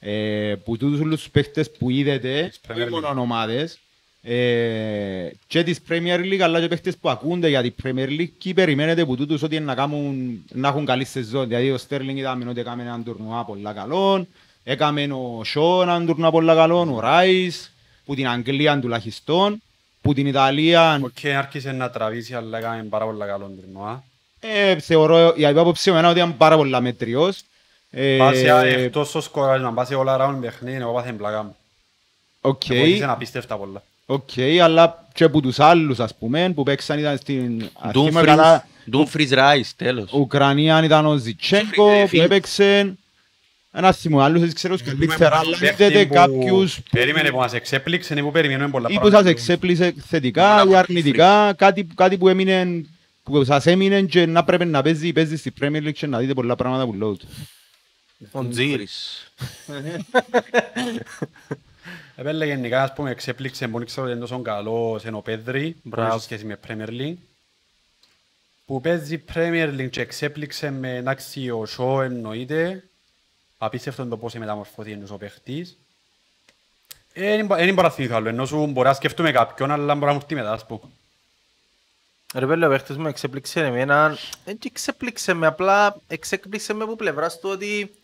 ε, που τούτους όλους τους παίχτες που είδατε, Premier όχι League. μόνο ομάδες, ε, και της Premier League, αλλά και παίχτες που ακούνται για την Premier League και περιμένετε που τούτους ότι να, κάνουν, να έχουν καλή σεζόν. Δηλαδή ο Στέρλινγκ είδαμε ότι έκαμε έναν τουρνουά πολλά καλό, έκαμε ο Σό έναν τουρνουά πολλά καλό, ο Ράις, που την Αγγλία τουλάχιστον, που την Ιταλία Ο Κέιν άρχισε να τραβήσει, αλλά έκαμε πάρα πολλά καλό τουρνουά. ε, θεωρώ η απόψη μου είναι ότι ήταν πάρα πολλά μετριός. Ε, Πάση εκτός στο σκοράρισμα, πάση όλα ράουν παιχνίδι, εγώ πάθεν πλάκα μου. Οκ, Βοήθησε να πίστευτα πολλά. οκ, αλλά και από τους άλλους ας πούμε που παίξαν ήταν στην αρχή με Dumfries, καλά Dumfries Rice, τέλος. Ουκρανία ήταν ο Ζιτσέγκο Dumfries, που φίλε. έπαιξε ένας θυμό άλλους δεν ξέρω καλύτερα αλλά Παίχτη είδατε που κάποιους Περίμενε που μας εξέπληξε ή που περιμένουμε πολλά ή που σας πράγματα. εξέπλησε θετικά ή αρνητικά κάτι, κάτι που έμεινε που σας έμεινε και να πρέπει να παίζει παίζει στη Premier League και να δείτε πολλά πράγματα που λέω του. Ο Τζίρις. Επέλε γενικά, ας πούμε, εξέπληξε, μπορεί ξέρω ότι είναι τόσο καλός ενώ Πέδρη, Μπράβο. σε σχέση με Premier League. Που παίζει Premier League και εξέπληξε με εντάξει ο Σο εννοείται. Απίστευτο είναι το πώς μεταμορφωθεί ενός ο παίχτης. Ε, Δεν μπορώ να θυμηθώ άλλο, ενώ σου μπορεί να σκέφτομαι κάποιον, αλλά μπορεί να μου έρθει μετά, ας πούμε. Ρε πέλε, ο παίχτης μου εξέπληξε εμένα. Δεν και εξέπληξε με, απλά εξέπληξε με από πλευράς του ότι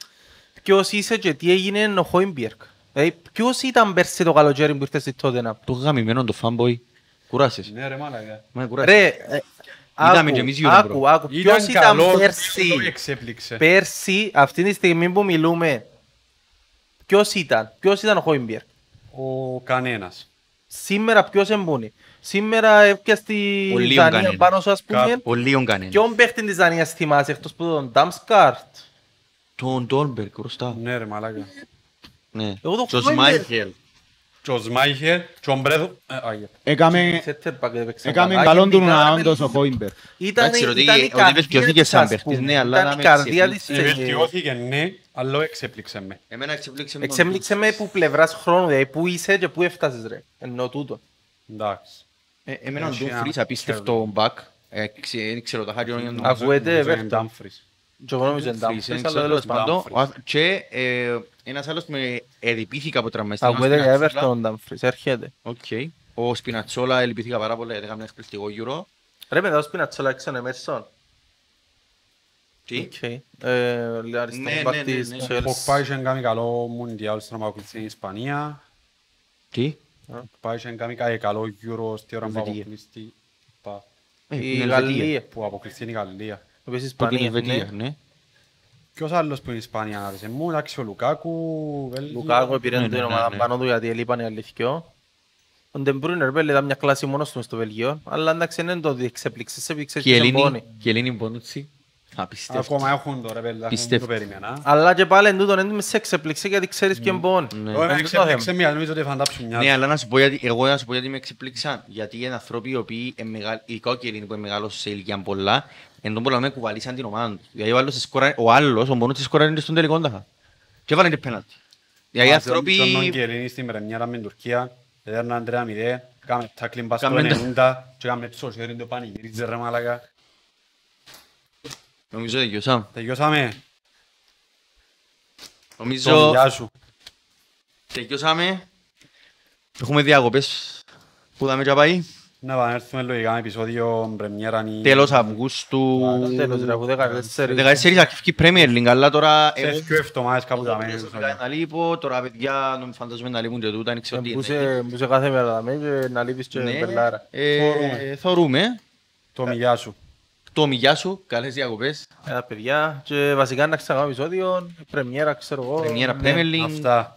ποιος είσαι και τι έγινε ο Χόιμπιεργκ. Δηλαδή, ποιος ήταν πέρσι το καλοκαίρι που ήρθες στη Τότεναμ. Το γαμημένο το fanboy. Κουράσες. Ναι ρε μάλακα. Μα κουράσες. Ρε, ε, Είδαμε και εμείς άκου, Euro, άκου, bro. άκου. Ποιος ήταν καλός, δεν πέρσι, το εξέπληξε. πέρσι, αυτή τη στιγμή που μιλούμε, ποιος ήταν, ποιος ήταν ο Χόιμπιεργκ; Ο κανένας. Σήμερα ποιος εμπούνει. Σήμερα έπιασε τη Ο Λίον Δανία κανένας. πάνω σου ας πούμε. Κα- Ο Λίον κανένας. Ποιον παίχτη της Δανίας θυμάσαι εκτός που τον Ντάμσκαρτ. Τον Ντόλμπεργκ, μπροστά. Ναι ρε μάλακα. Ναι. Εγώ το Και ο Χόιμπεργκ. Σμάιχελ. Και ο Σμάιχερ και ο Μπρέδο. Ε, άγιε. Έκαμε, Center back έπαιξε έκαμε καλά. καλόν του Γενικά, να ρε, όντως ο Χόιμπερ. Ήταν, Εντάξει, ότι- ήταν η ότι καρδία βελτιώθηκε της, σαν ας παίχτης, πούμε. ναι, αλλά Ήταν να η με καρδία της. εξεπλήξει. ε, Βελτιώθηκε ναι, αλλά εξέπληξε με. Εμένα εξεπλήξε με τον Εξέπληξε με που πλευράς χρόνου, δηλαδή πού είσαι και πού έφτασες ρε. Εννοώ τούτο. Εντάξει. Ε, Εμένα ο Έχει ένα- Ντούμφρις απίστευτο back. Ε, ξε- Δεν ξέρω τα χάρη Ακούεται, Νομίζω είναι Everton. Dumfries. Και εγώ νομίζω είναι Dumfries, Dumfries, δεν αλλά ξέρω, τέλος τέλος πάντων. Dumfries. Ο αθ- Και ε, ένας άλλος με εδυπήθηκα από τραυματιστή. Ακούεται για Everton ο Dumfries, έρχεται. Οκ. Ο Σπινατσόλα ελπίθηκα πάρα πολύ, γιατί έκαμε ένα εκπληκτικό Euro. Ρε μετά ο Σπινατσόλα έξω είναι Εμέρσον. Τι; Οκ. Ε, αριστερός Ναι, μπακ ναι, της ναι, ναι. Chelsea. Ο Ποκπά είχε κάνει καλό Μουντιάλ στην ομάδα στην Ισπανία. Τι; Ο Ποκπά είχε κάνει κάτι καλό Euro στη ώρα που Ελβετία. αποκλειστεί. Πα- Ε, Η την Ελβετία. Γαλλία. Που αποκλειστεί η Γαλλία. Επίσης Που την Ισπανία, Ελβετία, ναι. ναι. Ποιος άλλος που είναι η Ισπανία άρεσε μου, εντάξει ο Λουκάκου, Βέλγιο. Λουκάκο πήρε Ναι, την ναι, ομάδα ναι. πάνω του γιατί έλειπαν οι αληθικιό. Ο Ντεμπρούιν ρε πέλε ήταν μια κλάση μόνος του μες στο Βελγίο, αλλά εντάξει δεν είναι το ότι εξέπληξε, σε έπαιξε και Κιελίνι, μπόνι. Κιελίνι Μπονούτσι. Απίστευτο. Ακόμα έχουν τώρα πέλε, δεν Πιστεύω. το περίμενα. Αλλά και πάλι εν τούτον δεν σε εξέπληξε γιατί ξέρεις ποιον μπόνι. Ναι. Ωραία, Είναι το εξέπληξε θέμα. μία, νομίζω ότι φαντάψουν μια. Ναι, αλλά να σου πω γιατί, εγώ να σου πω γιατί με εξεπλήξαν. Γιατί είναι άνθρωποι οι οποίοι, είναι μεγα- ειδικά ο Κιελίνι που είναι μεγάλος σε ηλικία πολλά, εν τον πολλά με κουβαλήσαν την ομάδα τους. Δηλαδή ο άλλος, σκόρα- ο άλλος, ο Μπονούτσι σκόραρε στον τελικό τάχα. Και έβαλε την πέναλτι. Δηλαδή οι άνθρωποι... Τον Νογγελίνη στην πρεμιέρα με την Τουρκία, έδερναν 3-0, κάμε τάκλιν πας στο Κάμε το- 90 και κάμε το σιωρί το πανηγυρίζε ρε μάλακα. Νομίζω τελειώσαμε. Τελειώσαμε. Τον Νομίζω γεια σου. τελειώσαμε. Έχουμε διακοπές που δάμε και πάει. Να επανέλθουμε λογικά με επεισόδιο πρεμιέρα ή... Τέλος Αυγούστου. Τέλος ρε, από 14. 14 αρχική Premier League, αλλά τώρα εγώ... Σε δύο εβδομάδες κάπου τα μένει. προσωπικά Να λείπω, τώρα παιδιά νομ- φαντάζομαι να λείπουν και τούτα, δεν ξέρω τι είναι. Μπούσε μπούσε κάθε μέρα να μένει και να λείπεις και Ναι, μπελάρα. ε, Θωρούμε. Θωρούμε. Το μηγιά σου. Το μηγιά σου, καλές διακοπές. Ε, παιδιά, και βασικά να ξανακάμε επεισόδιο, πρεμιέρα ξέρω εγώ. Πρεμιέρα Ναι. Premier League. Αυτά.